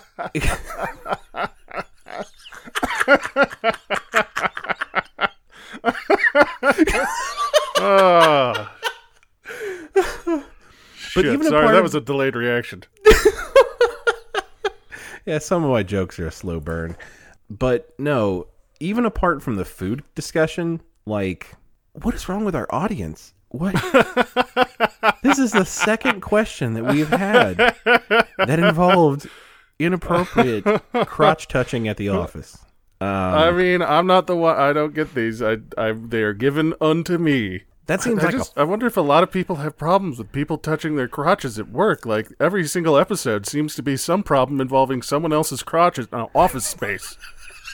Oh. But Shit, even sorry, that of- was a delayed reaction. yeah, some of my jokes are a slow burn. But no, even apart from the food discussion, like, what is wrong with our audience? What? this is the second question that we've had that involved inappropriate crotch touching at the office. Um, I mean, I'm not the one. I don't get these. I, I, they are given unto me. That seems I like just, a I wonder if a lot of people have problems with people touching their crotches at work. Like every single episode seems to be some problem involving someone else's crotches in office space.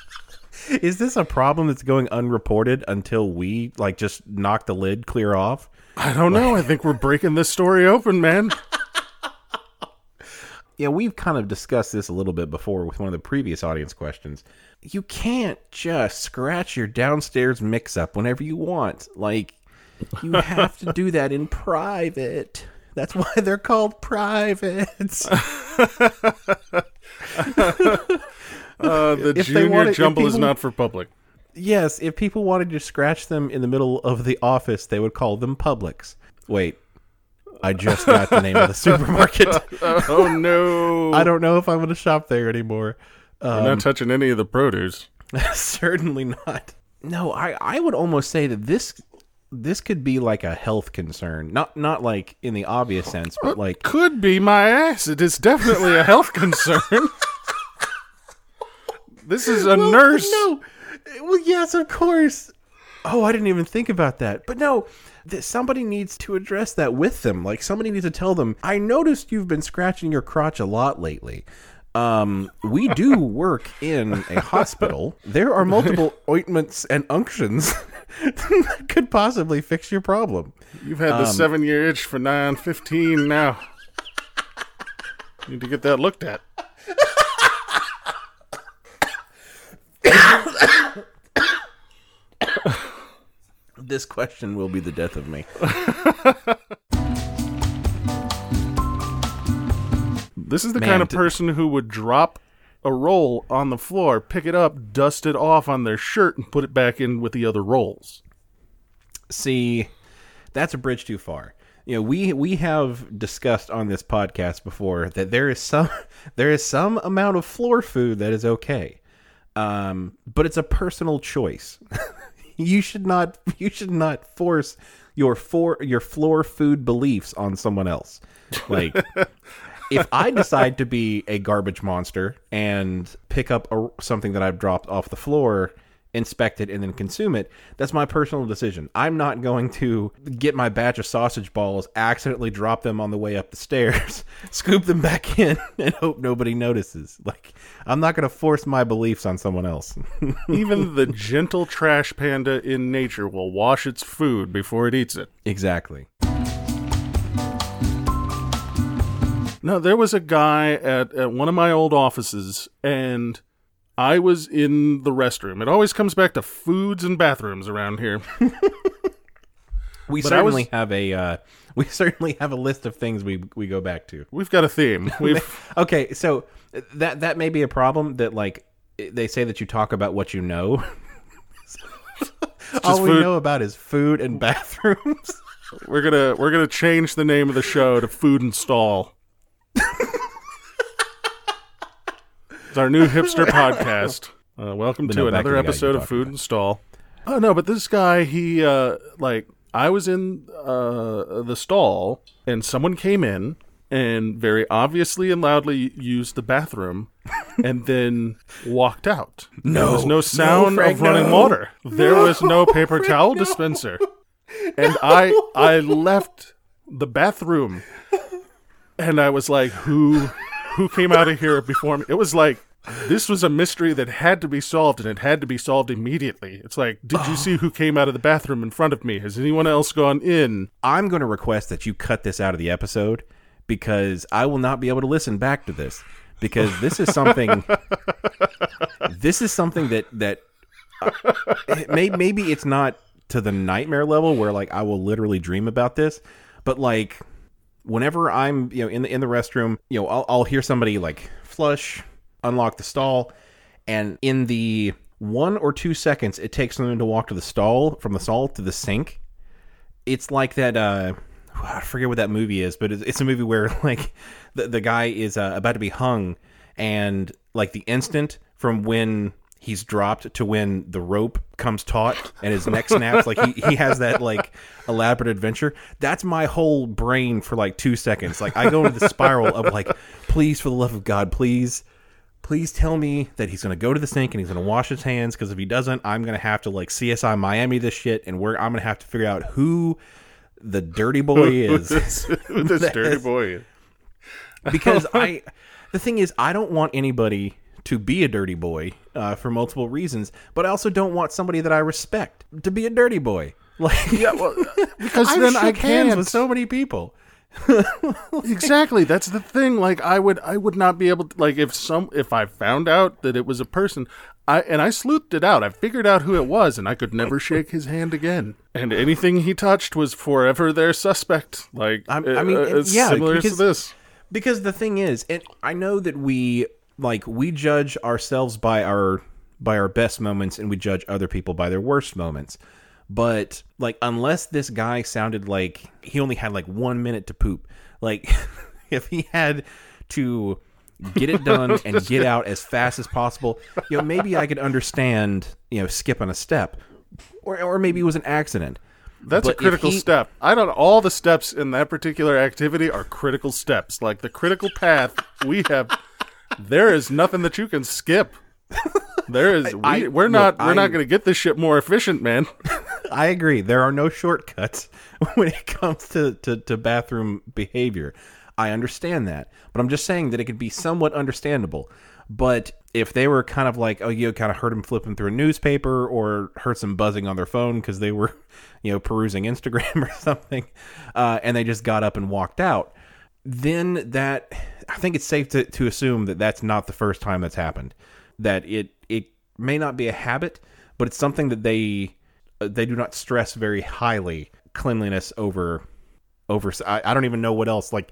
Is this a problem that's going unreported until we like just knock the lid clear off? I don't know. I think we're breaking this story open, man. Yeah, we've kind of discussed this a little bit before with one of the previous audience questions. You can't just scratch your downstairs mix up whenever you want. Like, you have to do that in private. That's why they're called privates. Uh, the If junior wanted- jumble is not for public. yes, if people wanted to scratch them in the middle of the office, they would call them publics. Wait, I just got the name of the supermarket. Oh no! I don't know if I'm going to shop there anymore. I'm not touching any of the produce. Certainly not. No, I, I would almost say that this this could be like a health concern. Not not like in the obvious sense, but like Could be my ass. It is definitely a health concern. this is a nurse. No. Well, yes, of course. Oh, I didn't even think about that. But no, that somebody needs to address that with them. Like somebody needs to tell them, "I noticed you've been scratching your crotch a lot lately." Um, we do work in a hospital. There are multiple ointments and unctions that could possibly fix your problem. You've had Um, the seven year itch for nine fifteen now. Need to get that looked at. This question will be the death of me. This is the Man, kind of person who would drop a roll on the floor, pick it up, dust it off on their shirt, and put it back in with the other rolls. See, that's a bridge too far. You know, we we have discussed on this podcast before that there is some there is some amount of floor food that is okay, um, but it's a personal choice. you should not you should not force your for your floor food beliefs on someone else. Like if I decide to be a garbage monster and pick up a, something that I've dropped off the floor, inspect it, and then consume it, that's my personal decision. I'm not going to get my batch of sausage balls, accidentally drop them on the way up the stairs, scoop them back in, and hope nobody notices. Like, I'm not going to force my beliefs on someone else. Even the gentle trash panda in nature will wash its food before it eats it. exactly. No, there was a guy at, at one of my old offices, and I was in the restroom. It always comes back to foods and bathrooms around here. We But I was- certainly have a uh, we certainly have a list of things we we go back to. We've got a theme. We've Okay, so that that may be a problem that like they say that you talk about what you know. All we food. know about is food and bathrooms. we're gonna we're gonna change the name of the show to Food and Stall. It's our new hipster podcast. Uh, welcome to no, another to the guy episode of Food and Stall. Oh no, but this guy, he uh like I was in uh the stall and someone came in and very obviously and loudly used the bathroom and then walked out. No. there was no No, sound Frank, of running no. water. There was no paper towel dispenser. And I I left the bathroom and I was like, who who came out of here before me? It was like this was a mystery that had to be solved and it had to be solved immediately. It's like, did you see who came out of the bathroom in front of me? Has anyone else gone in? I'm going to request that you cut this out of the episode because I will not be able to listen back to this because this is something this is something that that uh, may, maybe it's not to the nightmare level where like I will literally dream about this. But like whenever I'm you know in the in the restroom, you know I'll, I'll hear somebody like flush, unlock the stall, and in the one or two seconds it takes them to walk to the stall from the stall to the sink, it's like that. uh I forget what that movie is, but it's, a movie where like the the guy is uh, about to be hung, and like the instant from when he's dropped to when the rope comes taut and his neck snaps. Like he, he has that like elaborate adventure. That's my whole brain for like two seconds. Like i go into the spiral of like please for the love of god please please tell me that he's going to go to the sink and he's going to wash his hands because if he doesn't i'm going to have to like csi miami this shit and where i'm going to have to figure out who the dirty boy is. This, this dirty boy. because I the thing is I don't want anybody to be a dirty boy uh, for multiple reasons, but I also don't want somebody that I respect to be a dirty boy. Like Yeah, well, because then I hands can't. with so many people. exactly that's the thing like i would i would not be able to like if some if i found out that it was a person i and i sleuthed it out i figured out who it was and i could never shake his hand again and anything he touched was forever their suspect like I'm- I mean, uh, it's yeah, similar because- to this Because the thing is, and I know that we like we judge ourselves by our by our best moments and we judge other people by their worst moments. But like unless this guy sounded like he only had like 1 minute to poop, like if he had to get it done and get out as fast as possible, you know, maybe I could understand, you know, skipping a step. Or or maybe it was an accident. That's But a critical he- step. I don't. All the steps in that particular activity are critical steps. Like the critical path we have, there is nothing that you can skip. There is. We, I- we're look, not. We're not going to get this shit more efficient, man. I agree. There are no shortcuts when it comes to, to, to bathroom behavior. I understand that. But I'm just saying that it could be somewhat understandable. But if they were kind of like, oh, you kind of heard them flipping through a newspaper or heard some buzzing on their phone because they were, you know, perusing Instagram or something, uh, and they just got up and walked out, then that, I think it's safe to, to assume that that's not the first time that's happened. That it, it may not be a habit, but it's something that they uh, they do not stress very highly cleanliness over over I, I don't even know what else like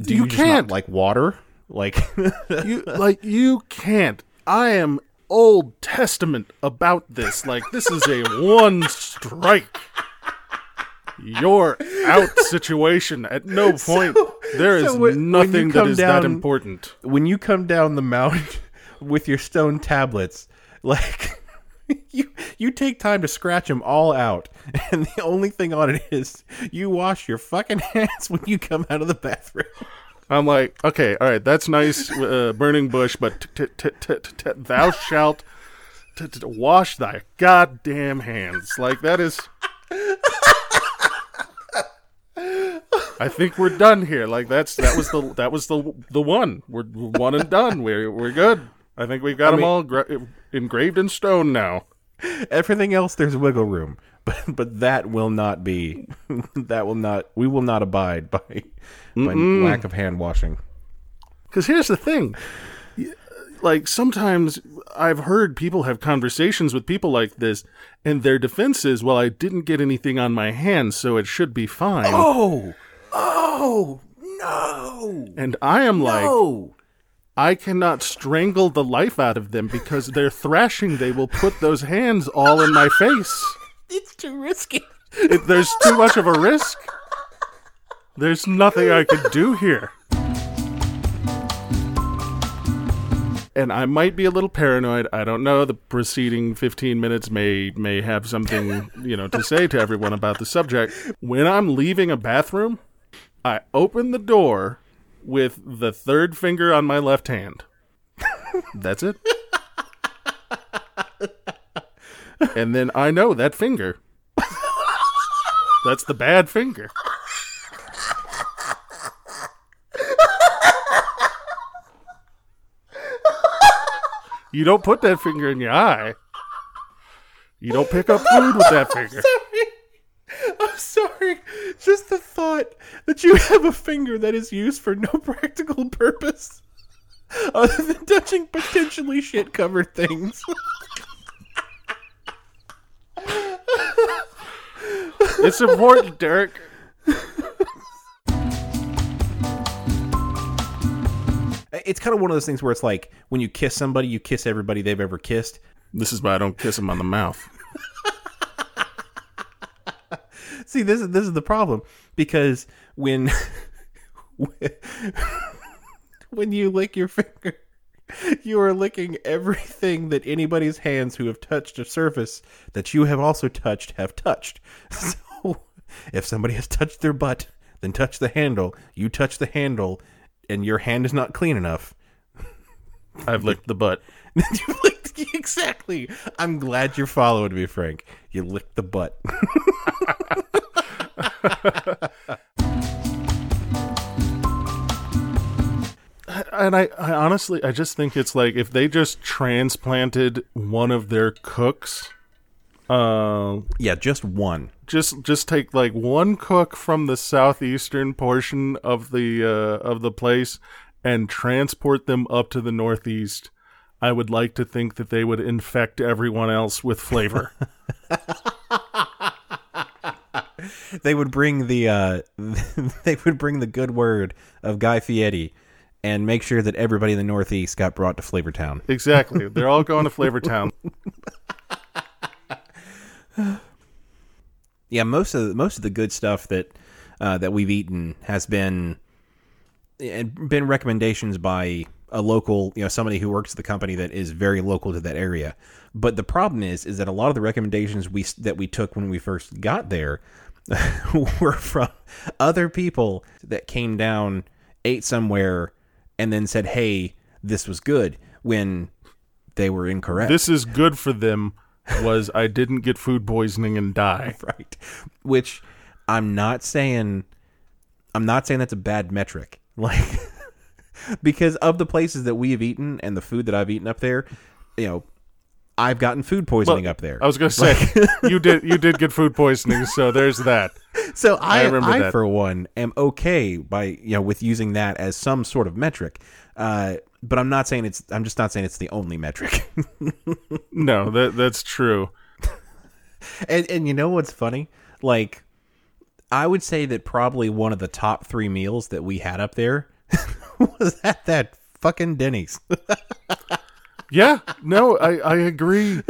do You you, can't. like water like You like you can't. I am Old Testament about this. Like this is a one strike. You're out situation. At no point there is so when- when nothing that come is that important. when you come down the mountain with your stone tablets like you you take time to scratch them all out and the only thing on it is you wash your fucking hands when you come out of the bathroom I'm like, okay, all right, that's nice, uh, burning bush, but t- t- t- t- t- thou shalt wash thy goddamn hands. Like that is. I think we're done here. Like that's that was the that was the the one. We're one and done. We're we're good. I think we've got them mean- all gra- engraved in stone now. everything else there's wiggle room but but that will not be that will not we will not abide by by lack of hand washing Because here's the thing. Like, sometimes I've heard people have conversations with people like this, and their defense is, well, I didn't get anything on my hands, so it should be fine. oh oh no And I am like, oh I cannot strangle the life out of them because they're thrashing. They will put those hands all in my face. it's too risky If there's too much of a risk, there's nothing I could do here. And I might be a little paranoid. I don't know. The preceding 15 minutes may may have something, you know, to say to everyone about the subject. When I'm leaving a bathroom, I open the door with the third finger on my left hand. That's it. And then I know that finger. That's the bad finger. You don't put that finger in your eye. You don't pick up food with that finger. I'm sorry. Just the thought that you have a finger that is used for no practical purpose other than touching potentially shit covered things. It's important, Derek. It's kind of one of those things where it's like when you kiss somebody, you kiss everybody they've ever kissed. This is why I don't kiss them on the mouth. See, this is this is the problem because when when you lick your finger, you are licking everything that anybody's hands who have touched a surface that you have also touched have touched. So, if somebody has touched their butt, then touch the handle. You touch the handle, and your hand is not clean enough. I've licked the butt. exactly. I'm glad you're following me, Frank. You licked the butt. And I, I honestly, I just think it's like if they just transplanted one of their cooks, uh, yeah, just one. just just take like one cook from the southeastern portion of the uh, of the place and transport them up to the northeast. I would like to think that they would infect everyone else with flavor. They would bring the uh, they would bring the good word of Guy Fieri and make sure that everybody in the Northeast got brought to Flavortown. exactly. They're all going to Flavor Town. Yeah, most of the, most of the good stuff that uh, that we've eaten has been and been recommendations by a local, you know, somebody who works at the company that is very local to that area. But the problem is, is that a lot of the recommendations we that we took when we first got there were from other people that came down, ate somewhere, and then said, "Hey, this was good," when they were incorrect. This is good for them. Was I didn't get food poisoning and die? right which i'm not saying i'm not saying that's a bad metric like because of the places that we have eaten and the food that i've eaten up there you know i've gotten food poisoning Well, up there I was going to say you did you did get food poisoning, so there's that. so i, I remember I, that. for one am okay by you know with using that as some sort of metric uh but i'm not saying it's i'm just not saying it's the only metric No, that that's true. And and you know what's funny? Like I would say that probably one of the top 3 meals that we had up there was at that fucking Denny's. Yeah, no, I I agree.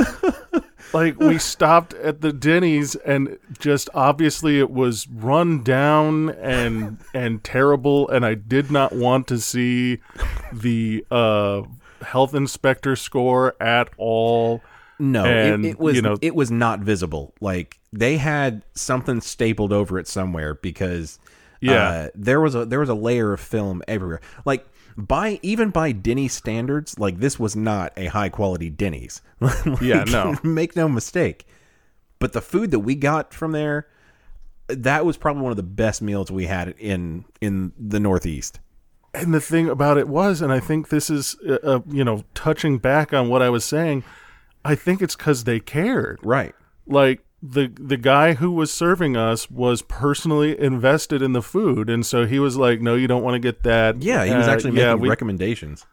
like we stopped at the Denny's and just obviously it was run down and and terrible and I did not want to see the uh health inspector score at all. No, And, it, it was you know- it was not visible. Like they had something stapled over it somewhere because Yeah. uh, there was a there was a layer of film everywhere. Like by even by Denny's standards, like this was not a high quality Denny's. Like, Yeah, no. make no mistake. But the food that we got from there, that was probably one of the best meals we had in in the Northeast. And the thing about it was, and I think this is, uh, uh, you know, touching back on what I was saying, I think it's because they cared. Right. Like the the guy who was serving us was personally invested in the food, and so he was like, "No, you don't want to get that." Yeah, he was Uh, actually making yeah, we- recommendations.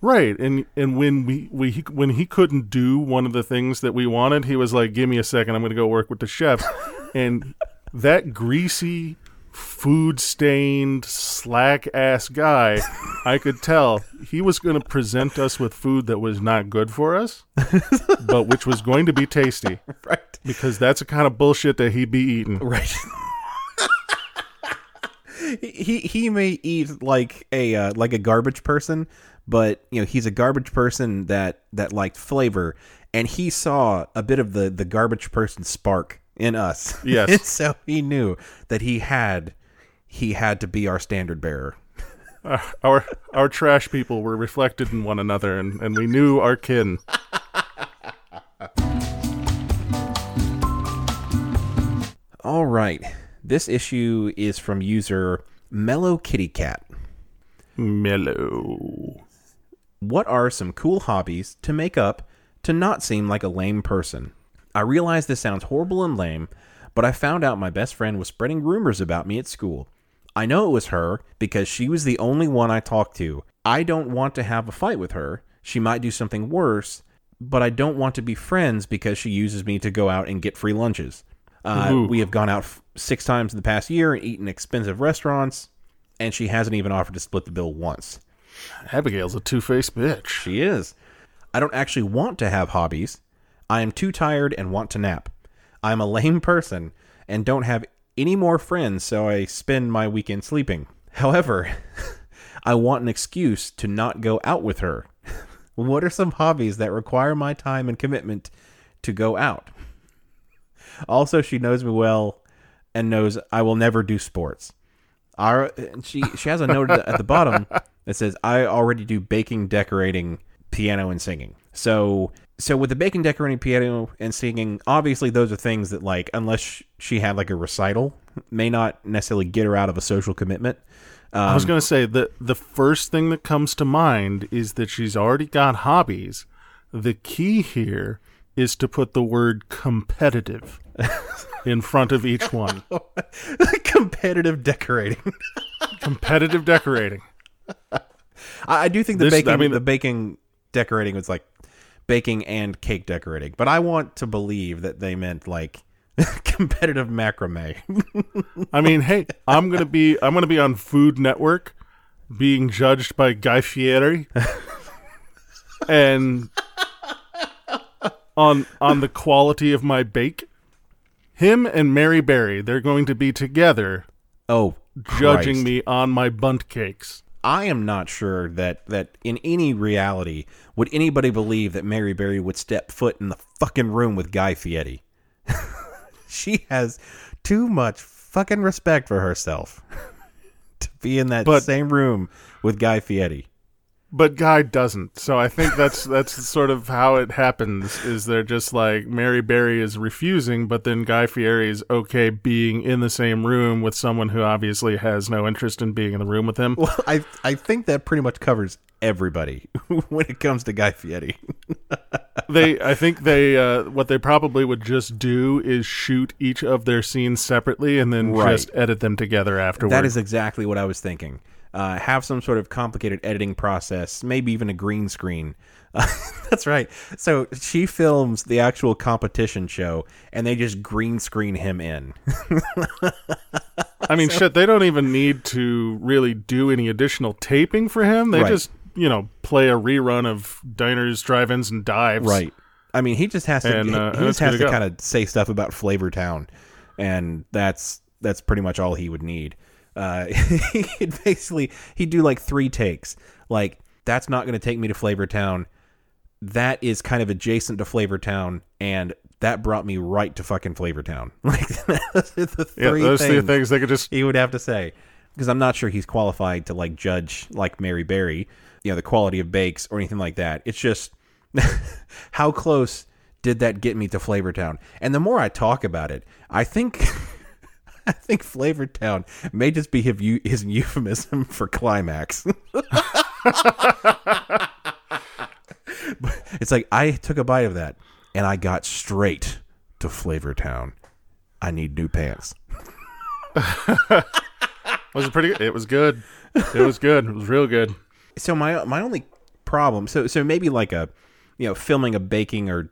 right. And and when we we he, when he couldn't do one of the things that we wanted, he was like, "Give me a second, I'm going to go work with the chef," and that greasy. Food stained, slack ass guy, I could tell he was going to present us with food that was not good for us, but which was going to be tasty Right. because that's the kind of bullshit that he'd be eating. Right. he he may eat like a uh, like a garbage person, but you know he's a garbage person that that liked flavor, and he saw a bit of the the garbage person spark in us. Yes. so he knew that he had he had to be our standard bearer. Uh, our our trash people were reflected in one another, and, and we knew our kin. All right, this issue is from user Mellow Kitty Cat. Mellow. What are some cool hobbies to make up to not seem like a lame person? I realize this sounds horrible and lame, but I found out my best friend was spreading rumors about me at school. I know it was her because she was the only one I talked to. I don't want to have a fight with her. She might do something worse, but I don't want to be friends because she uses me to go out and get free lunches. Uh, we have gone out f- six times in the past year and eaten expensive restaurants, and she hasn't even offered to split the bill once. Abigail's a two faced bitch. She is. I don't actually want to have hobbies. I am too tired and want to nap. I'm a lame person and don't have any more friends, so I spend my weekend sleeping. However, I want an excuse to not go out with her. what are some hobbies that require my time and commitment to go out? Also, she knows me well and knows I will never do sports. Our, she she has a note at the bottom that says I already do baking, decorating, piano, and singing. So so with the baking, decorating, piano, and singing, obviously those are things that like unless she had like a recital, may not necessarily get her out of a social commitment. I Um, was going to say the the first thing that comes to mind is that she's already got hobbies. The key here is to put the word competitive in front of each one. competitive decorating. Competitive decorating. I, I do think the This- baking, I mean- the baking decorating was like baking and cake decorating, but I want to believe that they meant like competitive macrame. I mean, hey, I'm gonna be I'm gonna be on Food Network, being judged by Guy Fieri, and on on the quality of my bake. Him and Mary Berry, they're going to be together oh, judging Christ. me on my Bundt cakes. I am not sure that that in any reality would anybody believe that Mary Berry would step foot in the fucking room with Guy Fieri. she has too much fucking respect for herself to be in that But- same room with Guy Fieri. But Guy doesn't. So I think that's that's sort of how it happens. Is they're just like Mary Berry is refusing, but then Guy Fieri is okay being in the same room with someone who obviously has no interest in being in the room with him. Well, I I think that pretty much covers everybody when it comes to Guy Fieri. they I think they uh, what they probably would just do is shoot each of their scenes separately and then Right. just edit them together afterwards. That is exactly what I was thinking. Uh, have some sort of complicated editing process, maybe even a green screen. that's right. So she films the actual competition show, and they just green screen him in. I mean shit, they don't even need to really do any additional taping for him. They Right. just, you know, play a rerun of diners, drive-ins and dives. right. I mean, he just has to. And, uh, he and just has to to kind of say stuff about Flavor Town, and that's that's pretty much all he would need. Uh, he'd basically he'd do like three takes. Like that's not going to take me to Flavor Town. That is kind of adjacent to Flavor Town, and that brought me right to fucking Flavor Town. Like those are the Yeah, three those things three things they could just he would have to say because I'm not sure he's qualified to like judge like Mary Berry, you know, the quality of bakes or anything like that. It's just how close did that get me to Flavortown? And the more I talk about it, I think I think Flavor Town may just be his, his euphemism for climax. it's like I took a bite of that and I got straight to Flavor Town. I need new pants. was it pretty it was good. It was good. It was real good. so my my only problem so so maybe like a you know filming a baking or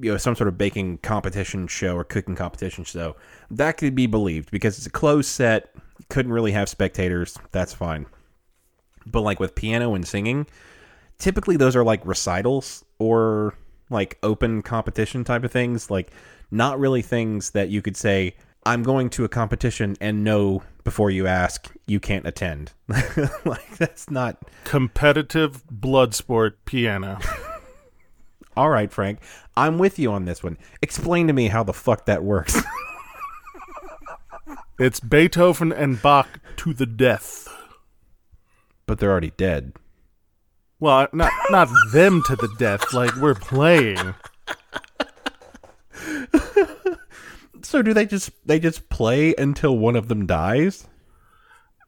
you know some sort of baking competition show or cooking competition show that could be believed because it's a closed set couldn't really have spectators that's fine but like with piano and singing typically those are like recitals or like open competition type of things like not really things that you could say i'm going to a competition and know before you ask you can't attend like that's not Competitive blood sport piano. all right frank i'm with you on this one explain to me how the fuck that works It's Beethoven and Bach to the death. but they're already dead Well, uh, not not them to the death. Like we're playing. so do they just they just play until one of them dies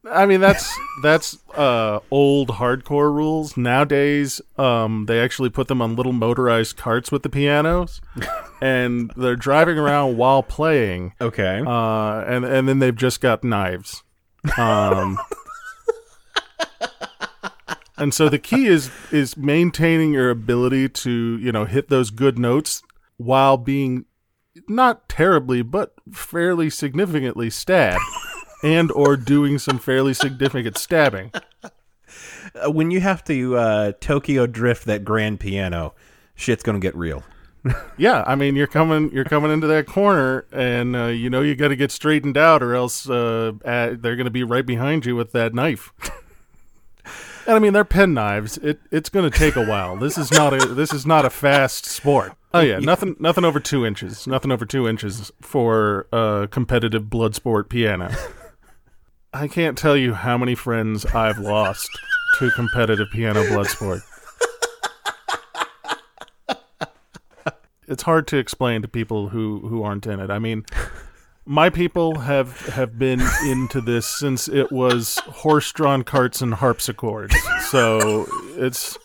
I mean that's that's uh old hardcore rules. Nowadays, um they actually put them on little motorized carts with the pianos and they're driving around while playing. okay Uh and and then they've just got knives. Um And so the key is is maintaining your ability to, you know, hit those good notes while being not terribly, but fairly significantly stabbed, and or doing some fairly significant stabbing. Uh, when you have to uh, Tokyo drift that grand piano, shit's gonna get real. Yeah, I mean you're coming you're coming into that corner, and uh, you know you got to get straightened out, or else uh, at, they're going to be right behind you with that knife. and I mean they're pen knives. It it's going to take a while. This is not a this is not a fast sport. Oh yeah, nothing nothing over two inches. Nothing over two inches for uh, competitive blood sport piano. I can't tell you how many friends I've lost to competitive piano blood sport. It's hard to explain to people who, who aren't in it. I mean, my people have have been into this since it was horse-drawn carts and harpsichords. So it's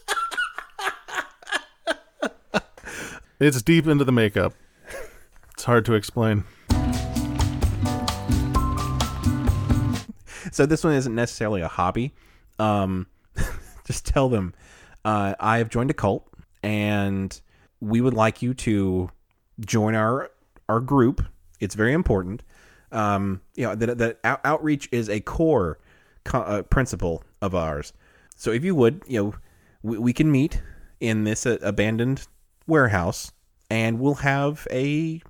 it's deep into the makeup. It's hard to explain. So this one isn't necessarily a hobby. Um, just tell them uh, I have joined a cult, and we would like you to join our our group. It's very important. Um, you know that that out- outreach is a core co- uh, principle of ours. So if you would, you know, we, we can meet in this uh, abandoned warehouse, and we'll have a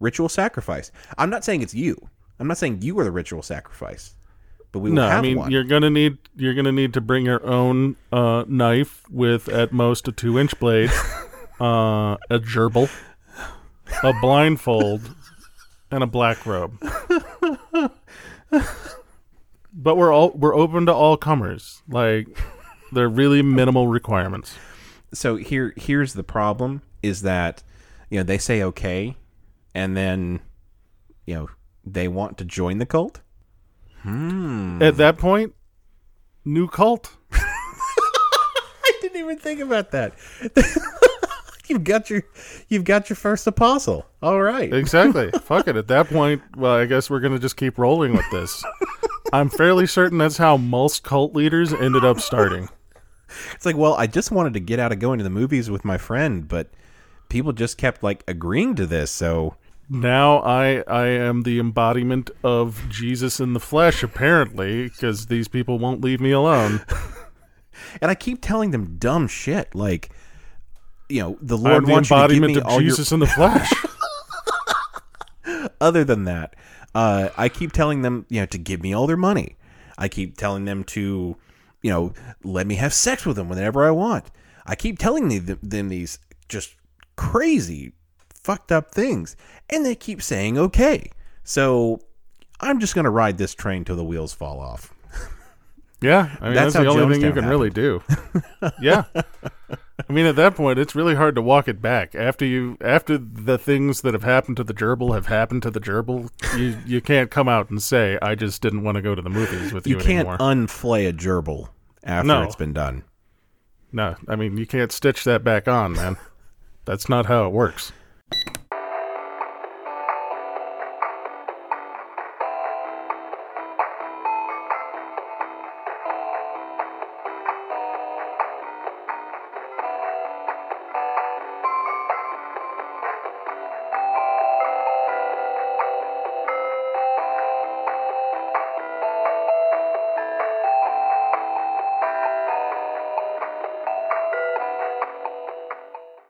ritual sacrifice. I'm not saying it's you. I'm not saying you are the ritual sacrifice, but we No, I mean one. you're gonna need you're gonna need to bring your own uh, knife with at most a two inch blade, uh, a gerbil, a blindfold, and a black robe. but we're all we're open to all comers. Like they're really minimal requirements. so here here's the problem is that you know they say okay and then you know they want to join the cult Hmm. At that point, new cult. i didn't even think about that you've got your you've got your first apostle all right Exactly. Fuck it. At that point, well, I guess we're gonna just keep rolling with this. I'm fairly certain that's how most cult leaders ended up starting. it's like well i just wanted to get out of going to the movies with my friend but people just kept like agreeing to this so Now I I am the embodiment of Jesus in the flesh, apparently, because these people won't leave me alone. and i keep telling them dumb shit like you know the I'm lord the wants you to give embodiment me of all your Jesus in the flesh. other than that, uh, I keep telling them, you know, to give me all their money. I keep telling them to, you know, let me have sex with them whenever I want. I keep telling them, them these just crazy, fucked up things, and they keep saying okay. So I'm just gonna ride this train till the wheels fall off. Yeah, I mean That's that's, the only thing you Jonestown can really do. yeah, I mean at that point it's really hard to walk it back after you after the things that have happened to the gerbil have happened to the gerbil. You you can't come out and say I just didn't want to go to the movies with you, You can't anymore. unflay a gerbil after No. it's been done. no, I mean you can't stitch that back on, man. That's not how it works.